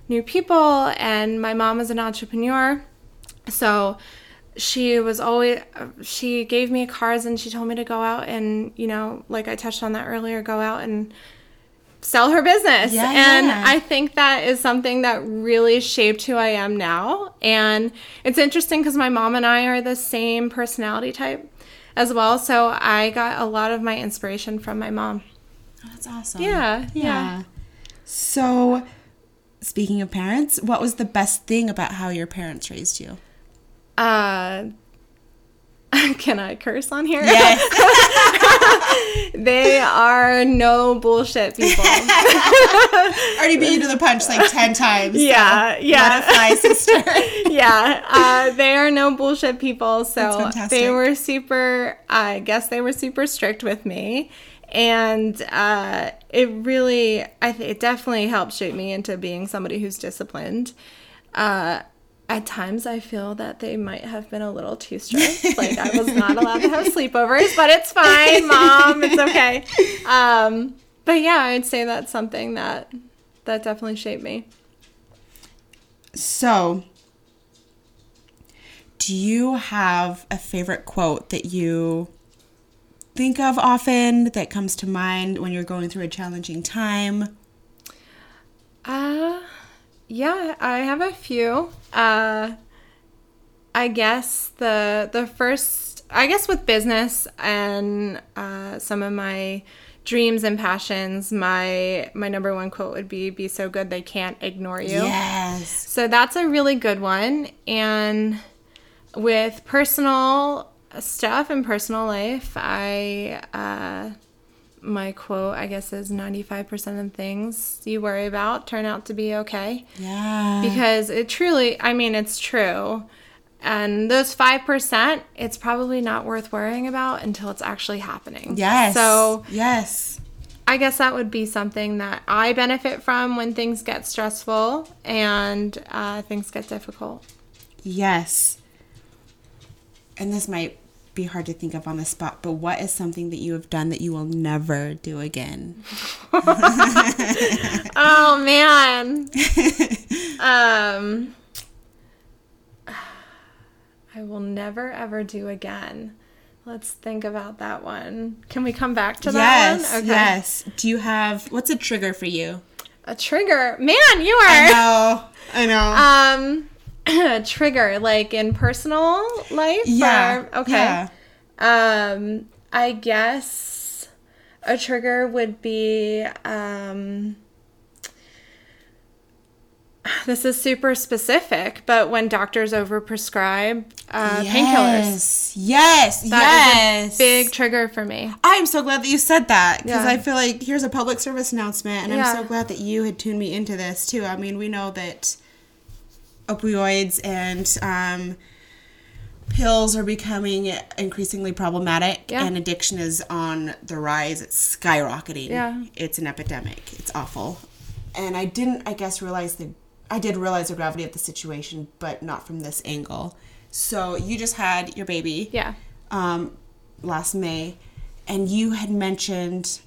new people, and my mom was an entrepreneur. So she was always she gave me cards and she told me to go out and you know like I touched on that earlier, go out and sell her business. Yeah, and yeah. I think that is something that really shaped who I am now. And it's interesting because my mom and I are the same personality type as well. So I got a lot of my inspiration from my mom. Oh, that's awesome. Yeah, yeah. So, speaking of parents, what was the best thing about how your parents raised you? Uh, can I curse on here? Yes. they are no bullshit people. Already beat you to the punch like 10 times. so Yeah, yeah. Let fly, sister. yeah, uh, they are no bullshit people. So they were super. I guess they were super strict with me, and uh, it really, I th- it definitely helped shape me into being somebody who's disciplined. Uh, at times, I feel that they might have been a little too strict. like I was not allowed to have sleepovers, but it's fine, mom. It's okay. Um, but yeah, I'd say that's something that that definitely shaped me. So, do you have a favorite quote that you think of often that comes to mind when you're going through a challenging time? Uh, yeah, I have a few. Uh, I guess the the first, I guess with business and uh, some of my dreams and passions, my my number one quote would be "Be so good they can't ignore you." Yes. So that's a really good one. And with personal stuff and personal life, I uh, my quote I guess is ninety five percent of things you worry about turn out to be okay Yeah. because it truly I mean it's true. And those 5%, it's probably not worth worrying about until it's actually happening. yes. So yes. I guess that would be something that I benefit from when things get stressful and uh, things get difficult. Yes. And this might be hard to think of on the spot, but what is something that you have done that you will never do again? Oh man. um I will never ever do again. Let's think about that one. Can we come back to that yes. one? Yes. Do you have what's a trigger for you? A trigger. Man, you are I know. I know. Um trigger like in personal life yeah. or- okay. Yeah. Um, I guess a trigger would be um, this is super specific, but when doctors overprescribe uh, painkillers, Yes. Yes. that yes. big trigger for me. I'm so glad that you said that because Yeah. I feel like here's a public service announcement, and Yeah. I'm so glad that you had tuned me into this too. I mean, we know that opioids and um, pills are becoming increasingly problematic, Yeah. and addiction is on the rise. It's skyrocketing. Yeah. it's an epidemic. It's awful, and I didn't, I guess, realize the. I did realize the gravity of the situation, but not from this angle. So you just had your baby Yeah. um, last May, and you had mentioned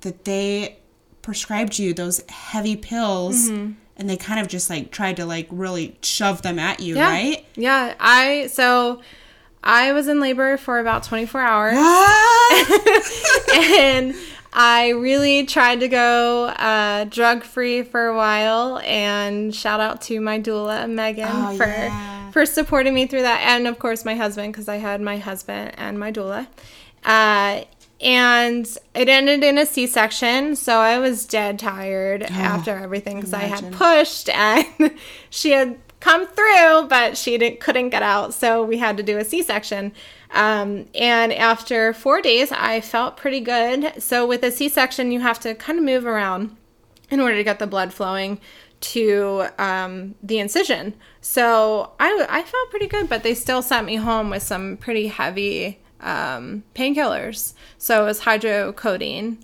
that they prescribed you those heavy pills, Mm-hmm. And they kind of just like tried to like really shove them at you, Yeah. right? Yeah. I so I was in labor for about 24 hours. And I really tried to go uh, drug free for a while. And shout out to my doula Megan Oh, for yeah. for supporting me through that, and of course my husband because I had my husband and my doula. Uh, and it ended in a C-section, so I was dead tired after everything because I had pushed and she had come through, but she didn't, couldn't get out, so we had to do a C-section. Um, and after four days, I felt pretty good. So with a C-section, you have to kind of move around in order to get the blood flowing to um, the incision. So I, I felt pretty good, but they still sent me home with some pretty heavy um, painkillers. So it was hydrocodone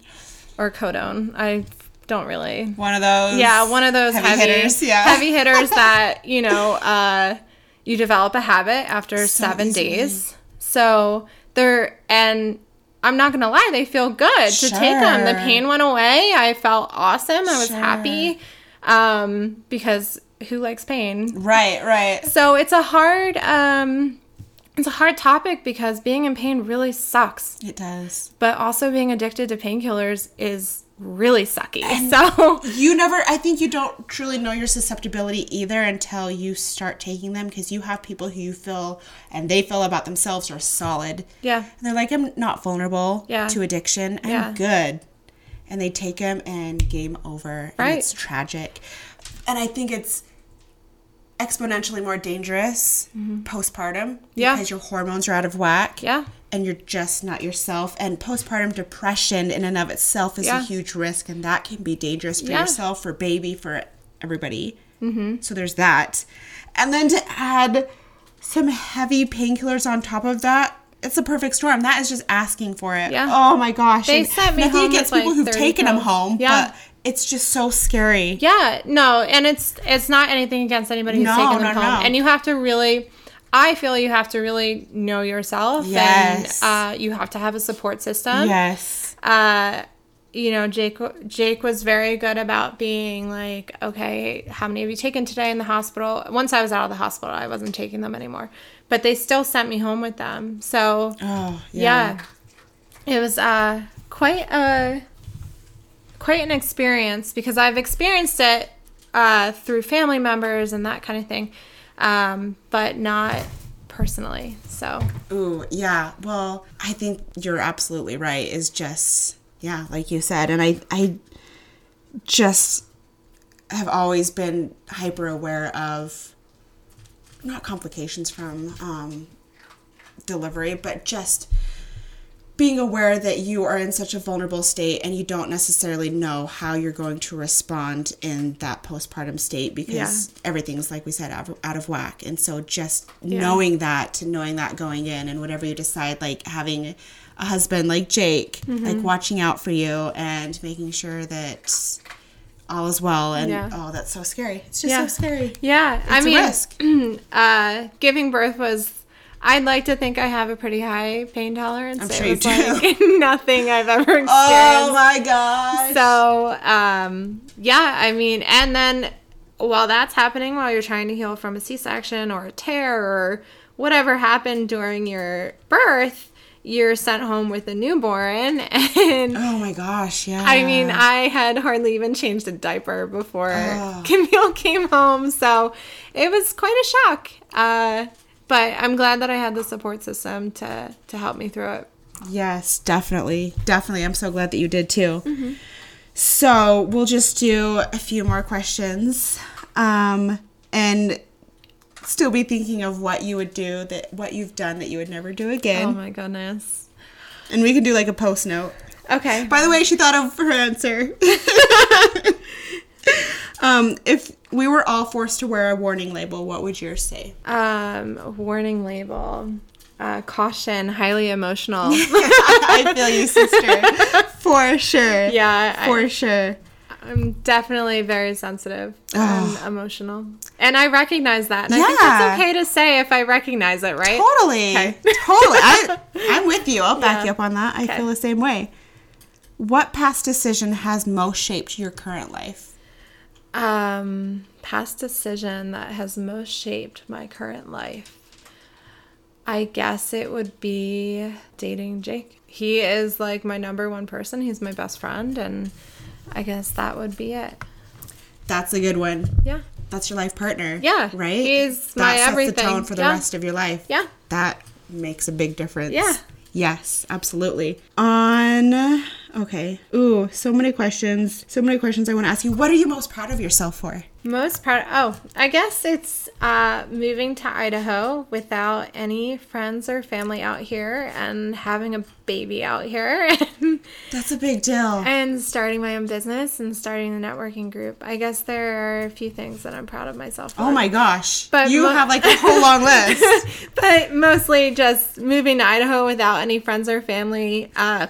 or codone. I don't really. One of those. Yeah, one of those heavy heavy, hitters, yeah. heavy hitters that you know uh, you develop a habit after seven easily. days. So they're and I'm not gonna lie, they feel good to take them. The pain went away. I felt awesome. I was Sure. happy um, because who likes pain? Right, right. So it's a hard um, it's a hard topic because being in pain really sucks. It does. But also being addicted to painkillers is really sucky. so You never, I think you don't truly know your susceptibility either until you start taking them because you have people who you feel and they feel about themselves are solid. yeah. And they're like, I'm not vulnerable Yeah. to addiction. I'm Yeah. good. And they take them and game over. And Right. it's tragic. And I think it's exponentially more dangerous postpartum Mm-hmm. Yeah. because your hormones are out of whack. Yeah. And you're just not yourself. And postpartum depression in and of itself is Yeah. a huge risk. And that can be dangerous for Yeah. yourself, for baby, for everybody. Mm-hmm. So there's that. And then to add some heavy painkillers on top of that, it's a perfect storm. That is just asking for it. Yeah. Oh my gosh. They And sent me home with, people like, who've 30 taken them home, Yeah. but it's just so scary. Yeah, no, and it's it's not anything against anybody who's No, taken them no, home. no. And you have to really I feel you have to really know yourself Yes. and uh, you have to have a support system. Yes. Uh you know, Jake Jake was very good about being like, okay, how many have you taken today in the hospital? Once I was out of the hospital, I wasn't taking them anymore. But they still sent me home with them. So Oh, yeah. It was uh quite a quite an experience because I've experienced it uh through family members and that kind of thing. Um, but not personally. So Ooh, yeah. Well, I think you're absolutely right. Is just yeah, like you said, and I I just have always been hyper aware of not complications from um, delivery, but just being aware that you are in such a vulnerable state and you don't necessarily know how you're going to respond in that postpartum state because Yeah. everything's like we said out of, out of whack and so just Yeah. knowing that knowing that going in and whatever you decide like having a husband like jake Mm-hmm. like watching out for you and making sure that all is well and Yeah. oh that's so scary it's just so scary Yeah, I It's a mean, risk. uh, giving birth was. I'd like to think I have a pretty high pain tolerance. I'm It sure you do. like nothing I've ever experienced. oh my gosh So, um, yeah, I mean, and then while that's happening, while you're trying to heal from a C section or a tear or whatever happened during your birth, you're sent home with a newborn. And oh my gosh yeah I mean, I had hardly even changed a diaper before Oh. Camille came home. So it was quite a shock. Uh, but I'm glad that I had the support system to, to help me through it. Yes, definitely. Definitely. I'm so glad that you did too. Mm-hmm. So we'll just do a few more questions. Um, and still be thinking of what you would do that what you've done that you would never do again. Oh my goodness. and we can do like a post note. Okay. By the way, she thought of her answer. um, if we were all forced to wear a warning label, what would yours say? Um, warning label. Uh, caution, highly emotional. I feel you, sister. For sure. yeah, I, For sure. I'm definitely very sensitive Oh. and emotional. And I recognize that. And I think Yeah. that's okay to say if I recognize it, right? Totally. Okay. totally. I, I'm with you. I'll back Yeah. you up on that. I Okay. feel the same way. What past decision has most shaped your current life? Um, past decision that has most shaped my current life. I guess it would be dating Jake. He is like my number one person. He's my best friend, and I guess that would be it. That's a good one. Yeah. That's your life partner. Yeah, Right? he's that my sets everything. the tone for the Yeah. rest of your life. Yeah. That makes a big difference. Yeah. Yes, absolutely. On okay. Ooh, so many questions. So many questions I want to ask you. What are you most proud of yourself for? Most proud. Oh, I guess it's uh, moving to Idaho without any friends or family out here and having a baby out here That's a big deal. and starting my own business and starting the networking group. I guess there are a few things that I'm proud of myself for. Oh my gosh. But you mo- have like a whole long list. but mostly just moving to Idaho without any friends or family. Uh,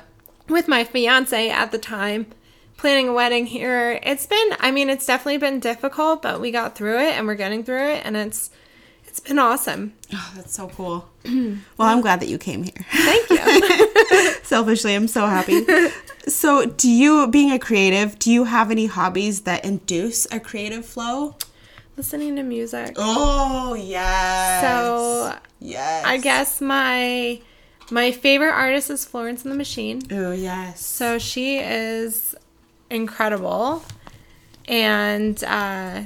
with my fiance at the time, planning a wedding here. It's been, I mean, it's definitely been difficult, but we got through it and we're getting through it, and it's it's been awesome. Oh, that's so cool. well, I'm glad that you came here. Thank you. Selfishly, I'm so happy. so, do you, being a creative, do you have any hobbies that induce a creative flow? Listening to music. Oh, yes. So yes. I guess my my favorite artist is Florence and the Machine. Oh, yes. So she is incredible, and uh,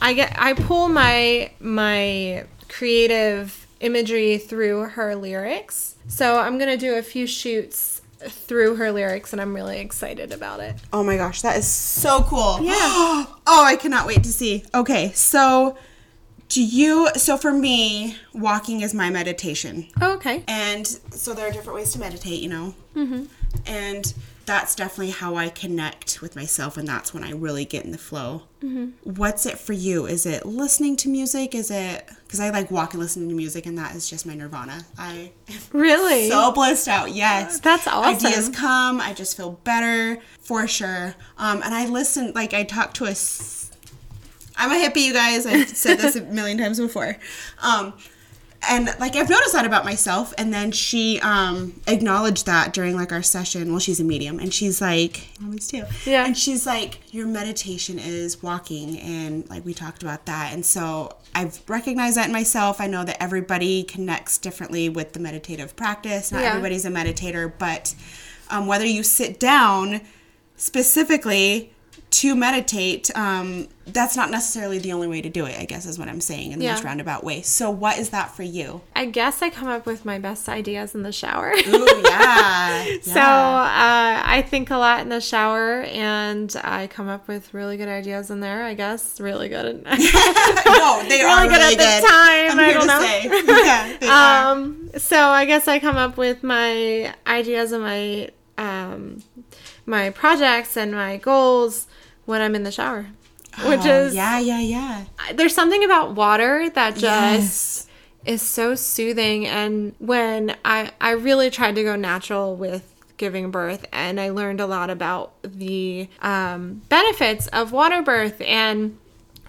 I get I pull my my creative imagery through her lyrics. So I'm gonna do a few shoots through her lyrics, and I'm really excited about it. Oh my gosh, that is so cool. Yeah. oh, I cannot wait to see. Okay, so do you, so for me, walking is my meditation. Oh, okay. And so there are different ways to meditate, you know? Mm-hmm. And that's definitely how I connect with myself, and that's when I really get in the flow. Mm-hmm. What's it for you? Is it listening to music? Is it because I like walking, listening to music, and that is just my nirvana. I Really? so blissed out. Yes, That's awesome. Ideas come. I just feel better for sure. Um, and I listen. Like I talk to a. I'm a hippie, you guys. I've said this a million times before. Um, and like I've noticed that about myself. And then she um, acknowledged that during like our session. Well, she's a medium, and she's like, always too. Yeah. And she's like, your meditation is walking, and like we talked about that. And so I've recognized that in myself. I know that everybody connects differently with the meditative practice. Not Yeah. everybody's a meditator, but um, whether you sit down specifically to meditate, um, that's not necessarily the only way to do it, I guess is what I'm saying in the Yeah. most roundabout way. So what is that for you? I guess I come up with my best ideas in the shower. Ooh, yeah. So uh, I think a lot in the shower, and I come up with really good ideas in there. I guess really good. At, no, they are really good really at the good. time, I'm I don't to know. Yeah, they are. um, so I guess I come up with my ideas and my um, my projects and my goals when I'm in the shower, which Oh, is yeah, yeah, yeah. there's something about water that just Yes. is so soothing and when I I really tried to go natural with giving birth and I learned a lot about the um, benefits of water birth and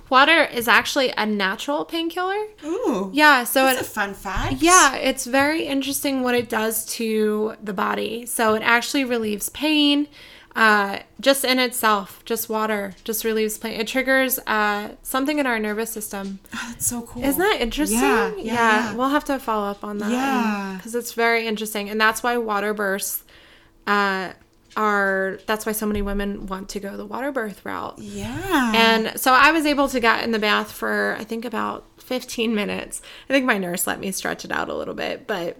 water is actually a natural painkiller. Ooh. Yeah, so it's it a fun fact. yeah, it's very interesting what it does to the body. So it actually relieves pain. Uh, just in itself, just water, just relieves pain. It triggers uh, something in our nervous system. Oh, that's so cool. Isn't that interesting? Yeah, yeah, yeah. We'll have to follow up on that. Yeah. Because it's very interesting. And that's why water births uh, are, that's why so many women want to go the water birth route. Yeah. And so I was able to get in the bath for I think about 15 minutes. I think my nurse let me stretch it out a little bit, but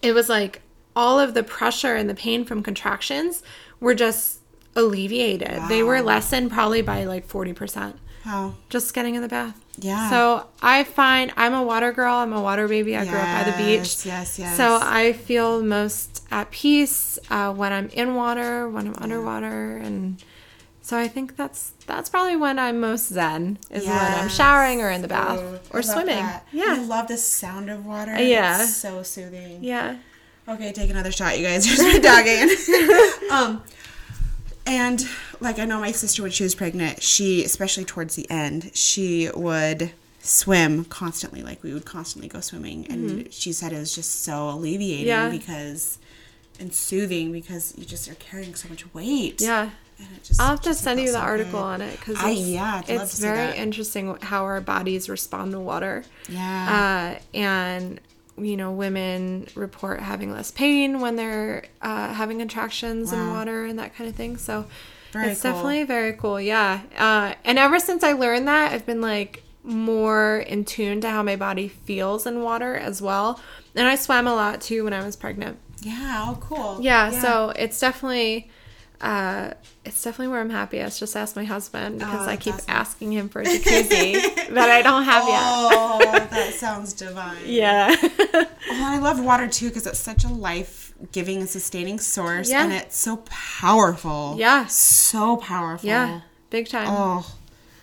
it was like all of the pressure and the pain from contractions were just alleviated. They were lessened probably by like 40% Wow. just getting in the bath. Yeah. So I find I'm a water girl. I'm a water baby. I grew up by the beach. Yes, yes, yes. So I feel most at peace uh, when I'm in water, when I'm underwater, and so I think that's that's probably when I'm most zen is when I'm showering or in the bath Ooh, or swimming. that. I love the sound of water. Yeah. It's so soothing. yeah, Okay, take another shot, you guys. Here's my dog again. um, and like I know my sister when she was pregnant, she especially towards the end, she would swim constantly. Like we would constantly go swimming, and she said it was just so alleviating Yeah. because and soothing because you just are carrying so much weight. yeah. And it just, I'll have to send you the so article good. on it because I- it's, yeah, it's very interesting how our bodies respond to water. Yeah. uh, and you know women report having less pain when they're uh, having contractions in water and that kind of thing so Very it's cool. definitely very cool yeah uh, and ever since i learned that i've been like more in tune to how my body feels in water as well and i swam a lot too when i was pregnant yeah. Oh, cool. yeah, so it's definitely uh it's definitely where I'm happiest. Just ask my husband because Oh, I keep awesome. asking him for a jacuzzi that I don't have yet. Oh, that sounds divine. Yeah. Well, I love water too because it's such a life giving and sustaining source. Yeah. And it's so powerful. Yeah. So powerful. yeah. Big time. Oh,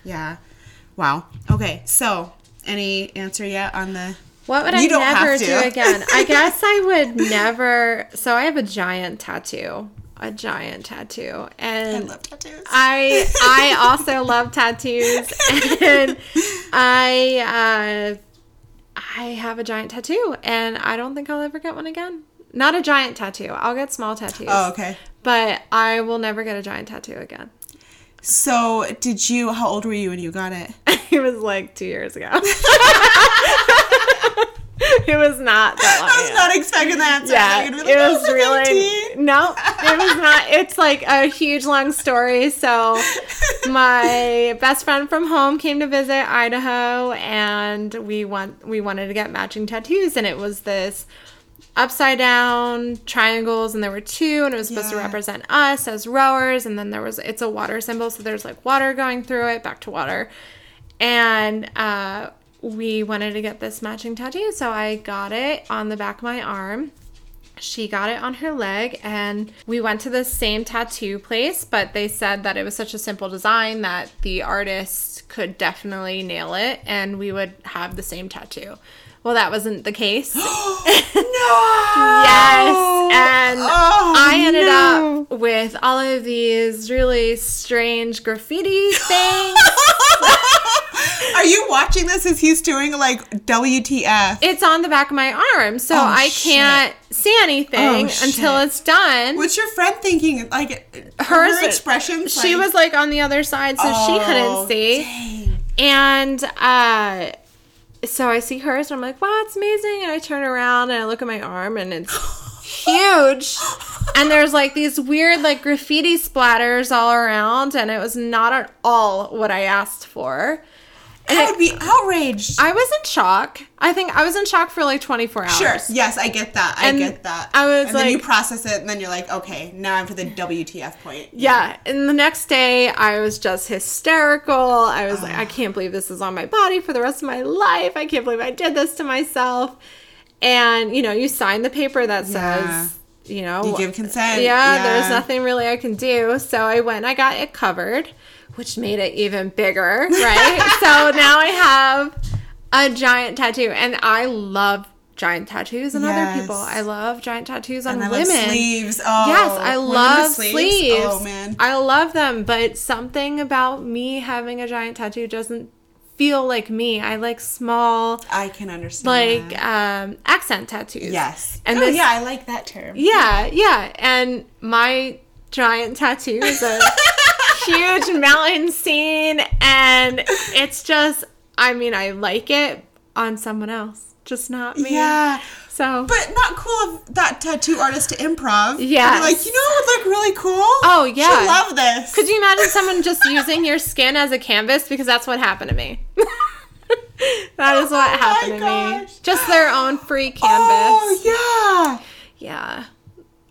yeah. Wow. Okay. So, any answer yet on the. What would I You don't never do again? I guess I would never. So I have a giant tattoo, a giant tattoo, I and love tattoos. I I also love tattoos, and I uh, I have a giant tattoo, and I don't think I'll ever get one again. Not a giant tattoo. I'll get small tattoos. oh, okay. But I will never get a giant tattoo again. So, did you. How old were you when you got it? it was like two years ago. it was not that long. I was not expecting that. So yeah, like, "Oh, it was "I really 15." no, it was not. It's like a huge long story. So, my best friend from home came to visit Idaho, and we want we wanted to get matching tattoos, and it was this upside down triangles and there were two and it was supposed to represent us as rowers and then there was it's a water symbol so there's like water going through it back to water and uh, we wanted to get this matching tattoo so i got it on the back of my arm. She got it on her leg and we went to the same tattoo place but they said that it was such a simple design that the artist could definitely nail it and we would have the same tattoo well that wasn't the case No! Yes, and Oh, I ended no. up with all of these really strange graffiti things. Are you watching this as he's doing like WTF? it's on the back of my arm, so Oh, I can't see anything Oh, until shit. it's done. What's your friend thinking? Like Hers- her expression? she like- was like on the other side, so she Oh, couldn't see. dang. And uh, so I see hers, and I'm like, wow, it's amazing. And I turn around and I look at my arm, and it's huge. and there's like these weird like graffiti splatters all around and it was not at all what I asked for. I would be outraged. I was in shock. I think I was in shock for like 24 hours. Sure. Yes, I get that. I And get that. I was and then you process it, and then you're like, okay, now I'm to the WTF point. Yeah, and the next day I was just hysterical. I was like, I can't believe this is on my body for the rest of my life. I can't believe I did this to myself. And you know, you sign the paper that Yeah. You know, You give consent. yeah, there's nothing really I can do. So I went, I got it covered, which made it even bigger, right? so now I have a giant tattoo, and I love giant tattoos on other people. I love giant tattoos on women. sleeves. Oh, Yes, I love sleeves. Oh man. I love them, but something about me having a giant tattoo doesn't feel like me. I like small, I can understand. like um, accent tattoos. yes. and oh, this- yeah, I like that term. yeah, yeah. And my giant tattoo is a huge mountain scene, and it's just, I mean, I like it on someone else, just not me. Yeah. So, But not cool of that tattoo artist to improv. Yeah, like, you know what would look really cool? Oh, yeah. She'll love this. Could you imagine someone just using your skin as a canvas? Because that's what happened to me. that is what Oh happened my to me. Just their own free canvas. Oh, yeah. yeah.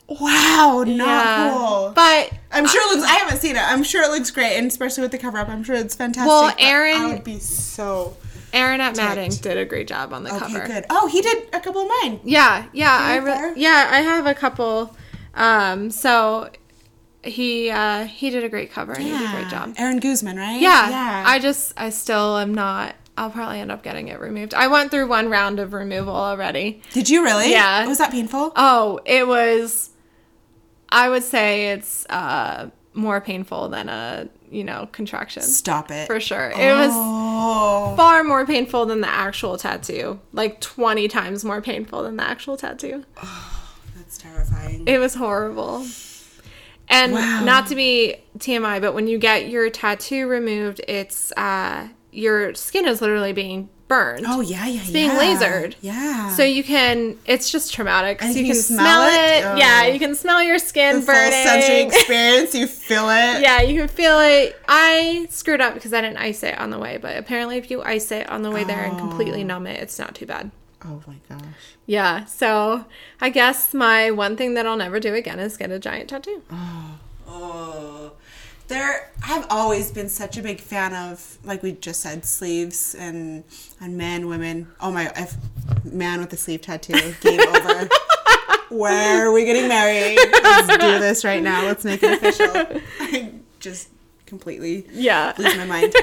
Wow, not yeah. cool. But I'm sure it looks. I haven't seen it. I'm sure it looks great, and especially with the cover up, I'm sure it's fantastic. Well, Aaron- I would be so. Aaron at Madding did a great job on the Okay, cover. good. Oh, he did a couple of mine. Yeah, yeah, I re- yeah, I have a couple. Um, so he uh, he did a great cover and he did a great job. Aaron Guzman, right? Yeah, Yeah. I just I still am not. I'll probably end up getting it removed. I went through one round of removal already. did you really? Yeah. Was that painful? Oh, it was. I would say it's uh, more painful than a you know contractions. Stop it. for sure. It was Oh. far more painful than the actual tattoo, like twenty times more painful than the actual tattoo. That's terrifying. It was horrible. And Wow. not to be TMI, but when you get your tattoo removed, it's uh, your skin is literally being burned. oh yeah, yeah, It's being yeah. lasered. Yeah. So you can, it's just traumatic. And you can can smell, smell it. it? Oh. Yeah, you can smell your skin the full burning. sensory experience, you feel it. yeah, you can feel it. I screwed up because I didn't ice it on the way, but apparently, if you ice it on the way there and completely oh. numb it, it's not too bad. Oh my gosh. Yeah, so I guess my one thing that I'll never do again is get a giant tattoo. Oh, oh. There. I've always been such a big fan of, like we just said, sleeves and and men, women. Oh my, if man with a sleeve tattoo, game over. Where are we getting married? Let's do this right now. Let's make it official. I just completely Yeah. lose my mind.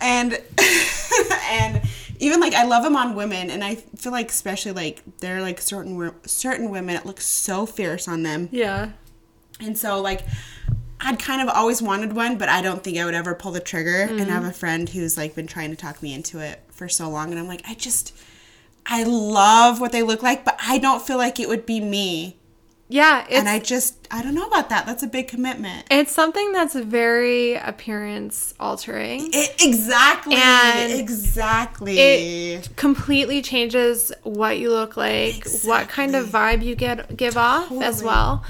and and even like I love them on women, and I feel like especially like they're like certain certain women, it looks so fierce on them. Yeah. And so like I'd kind of always wanted one, but I don't think I would ever pull the trigger. And I have a mm. friend who's like been trying to talk me into it for so long and I'm like, I just I love what they look like, but I don't feel like it would be me. Yeah, it's and I just I don't know about that. That's a big commitment. it's something that's very appearance altering. It, exactly. And exactly. It completely changes what you look like, what kind of vibe you get give off as well.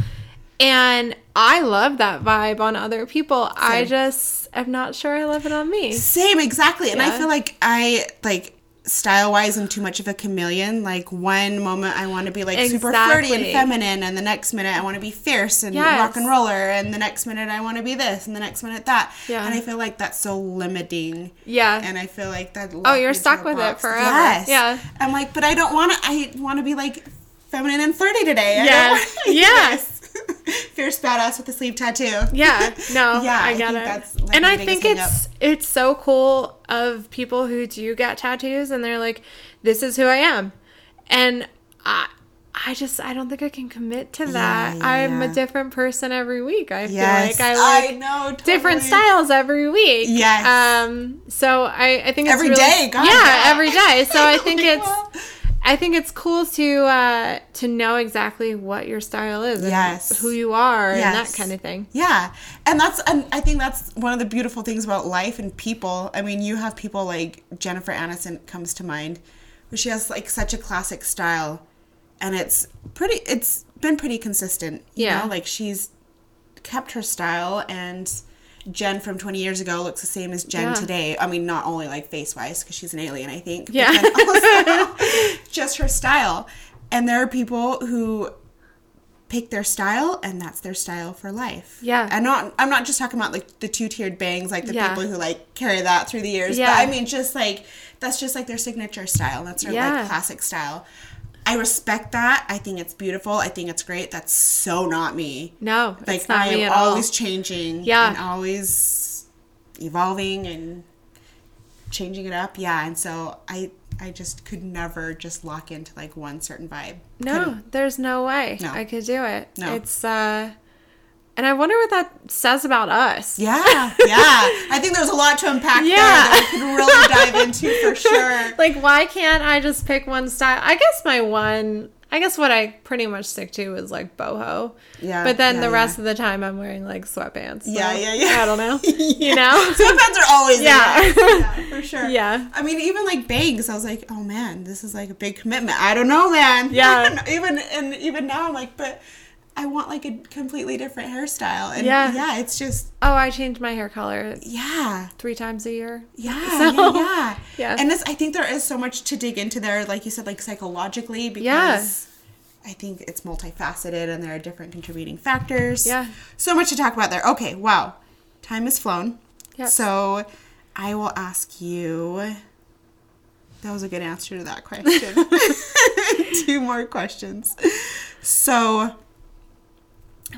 And I love that vibe on other people. I Same. just am not sure I love it on me. Same, exactly. And I feel like I like style wise I'm too much of a chameleon. Like one moment I want to be like super flirty and feminine and the next minute I want to be fierce and Yes. rock and roller and the next minute I want to be this and the next minute that. Yeah. And I feel like that's so limiting. Yeah. And I feel like that Oh, you're stuck with it forever. Yes. Yeah. I'm like, but I don't want to I want to be like feminine and flirty today. I Yes. Yes. Fierce badass with a sleeve tattoo. Yeah, no, Yeah, I I get think it. that's, like, and I think it's it's so cool of people who do get tattoos and they're like, "This is who I am," and I, I just I don't think I can commit to that. yeah, I'm a different person every week. I Yes. feel like I like know. different styles every week. Yes. Um. So I I think it's Every really, day, God, yeah, yeah. every day. So I think it's. I think it's cool to uh, to know exactly what your style is, Yes. who you are, and that kind of thing. Yeah, and that's and I think that's one of the beautiful things about life and people. I mean, you have people like Jennifer Aniston comes to mind, where she has like such a classic style, and it's pretty it's been pretty consistent. You Yeah. know, like she's kept her style and Jen from 20 years ago looks the same as Jen Yeah. today. I mean, not only like face wise, because she's an alien, I think. Yeah. just her style. And there are people who pick their style and that's their style for life. Yeah. And not I'm not just talking about like the two tiered bangs, like the Yeah. people who like carry that through the years. Yeah. But I mean just like that's just like their signature style. That's their Yeah. like classic style. I respect that. I think it's beautiful. I think it's great. That's so not me. No, Like I me am at all. always changing. Yeah. And always evolving and changing it up. Yeah. And so I I just could never just lock into like one certain vibe. No, Couldn't. there's no way No. I could do it. No. It's uh and I wonder what that says about us. Yeah, yeah. I think there's a lot to unpack Yeah. there that we could really dive into for sure. Like why can't I just pick one style? I guess my one I guess what I pretty much stick to is like boho. Yeah, But then yeah, the yeah. rest of the time I'm wearing like sweatpants. so Yeah, yeah, yeah. I don't know. Yeah. You know? Sweatpants are always Yeah. yeah. yeah, for sure. Yeah. I mean, even like bangs, I was like, oh man, this is like a big commitment. I don't know, man. Yeah. even and even now, I'm like, but I want like a completely different hairstyle. And Yeah. yeah, it's just Oh, I change my hair color yeah. three times a year. Yeah, So- yeah, yeah, Yeah. And this, I think there is so much to dig into there, like you said, like psychologically, because Yeah. I think it's multifaceted and there are different contributing factors. Yeah. So much to talk about there. Okay, wow. Time has flown. Yes. So I will ask you. That was a good answer to that question. Two more questions. So,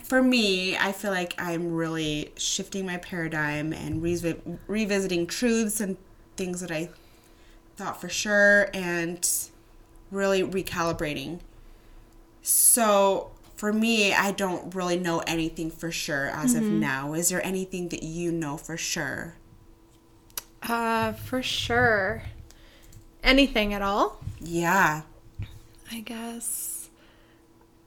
for me, I feel like I'm really shifting my paradigm and revi- revisiting truths and things that I thought for sure and really recalibrating. So, for me, I don't really know anything for sure as of now. Is there anything that you know for sure? Uh for sure. Anything at all? Yeah. I guess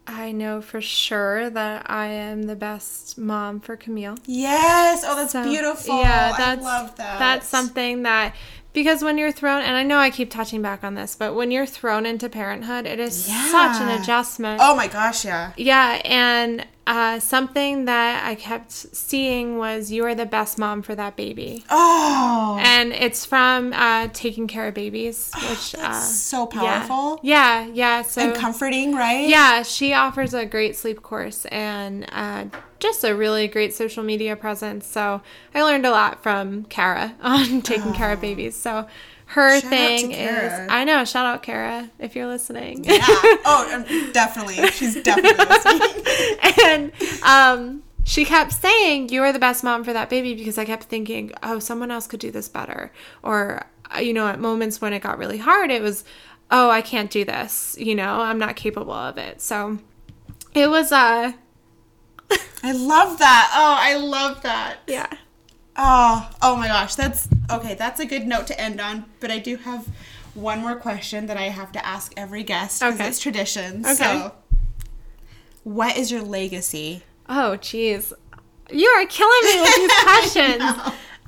I know for sure that I am the best mom for Camille. Yes. Oh, that's So, beautiful. Yeah, that's I love that. That's something that because when you're thrown and I know I keep touching back on this, but when you're thrown into parenthood, it is such an adjustment. Oh my gosh, yeah. Yeah, and uh, something that I kept seeing was you are the best mom for that baby. Oh, And it's from uh, Taking Cara Babies, which uh, so powerful Yeah, yeah. So and comforting, right? yeah, she offers a great sleep course and uh, just a really great social media presence. So I learned a lot from Cara on taking care of babies. So her Shout thing is, I know, shout out Cara if you're listening. Yeah. Oh, um, definitely. She's definitely listening. and um, she kept saying, "You are the best mom for that baby," because I kept thinking, "Oh, someone else could do this better." Or, uh, you know, at moments when it got really hard, it was, "Oh, I can't do this." You know, I'm not capable of it. So it was, uh, I love that. Oh, I love that. yeah, Oh, oh my gosh. That's okay. That's a good note to end on. But I do have one more question that I have to ask every guest because Okay. it's tradition. Okay. So, what is your legacy? Oh, geez. You are killing me with these questions.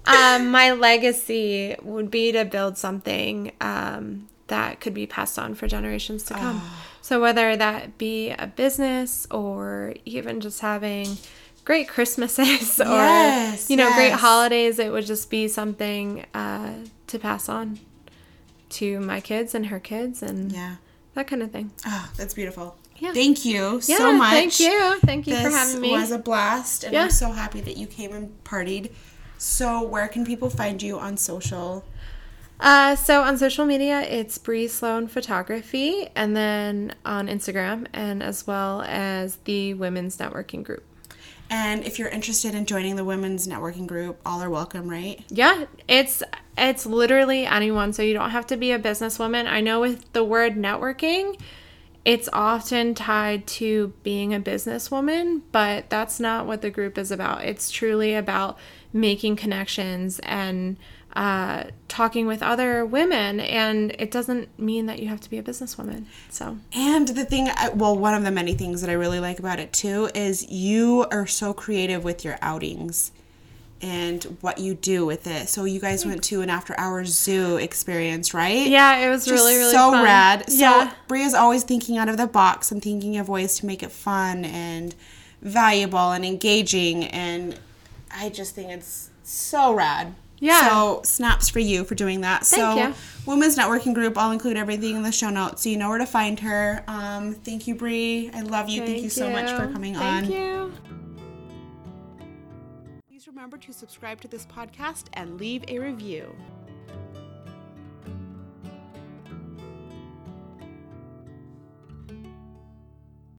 Um, my legacy would be to build something um, that could be passed on for generations to come. So, whether that be a business or even just having great Christmases or, Yes, you know, great holidays, it would just be something uh, to pass on to my kids and her kids and Yeah. that kind of thing. Oh, that's beautiful. Yeah. Thank you Yeah, so much. Thank you. Thank you This for having me. It was a blast, and Yeah. I'm so happy that you came and partied. So, where can people find you on social? Uh, so on social media, it's Bri Sloan Photography, and then on Instagram, and as well as the Women's Networking Group. And if you're interested in joining the women's networking group, all are welcome, right? Yeah, it's it's literally anyone. So you don't have to be a businesswoman. I know with the word networking, it's often tied to being a businesswoman, but that's not what the group is about. It's truly about making connections and uh, talking with other women, and it doesn't mean that you have to be a businesswoman. So And the thing, well, one of the many things that I really like about it too is you are so creative with your outings. and what you do with it. So you guys went to an after hours zoo experience, right? Yeah, it was Just really, really so fun. rad. So yeah. Bria's always thinking out of the box and thinking of ways to make it fun and valuable and engaging and I just think it's so rad. Yeah. So snaps for you for doing that. so you. Women's Networking Group, I'll include everything in the show notes so you know where to find her. Um, thank you, Brie. I love you. Thank, you so much for coming Thank on. Thank you. Please remember to subscribe to this podcast and leave a review.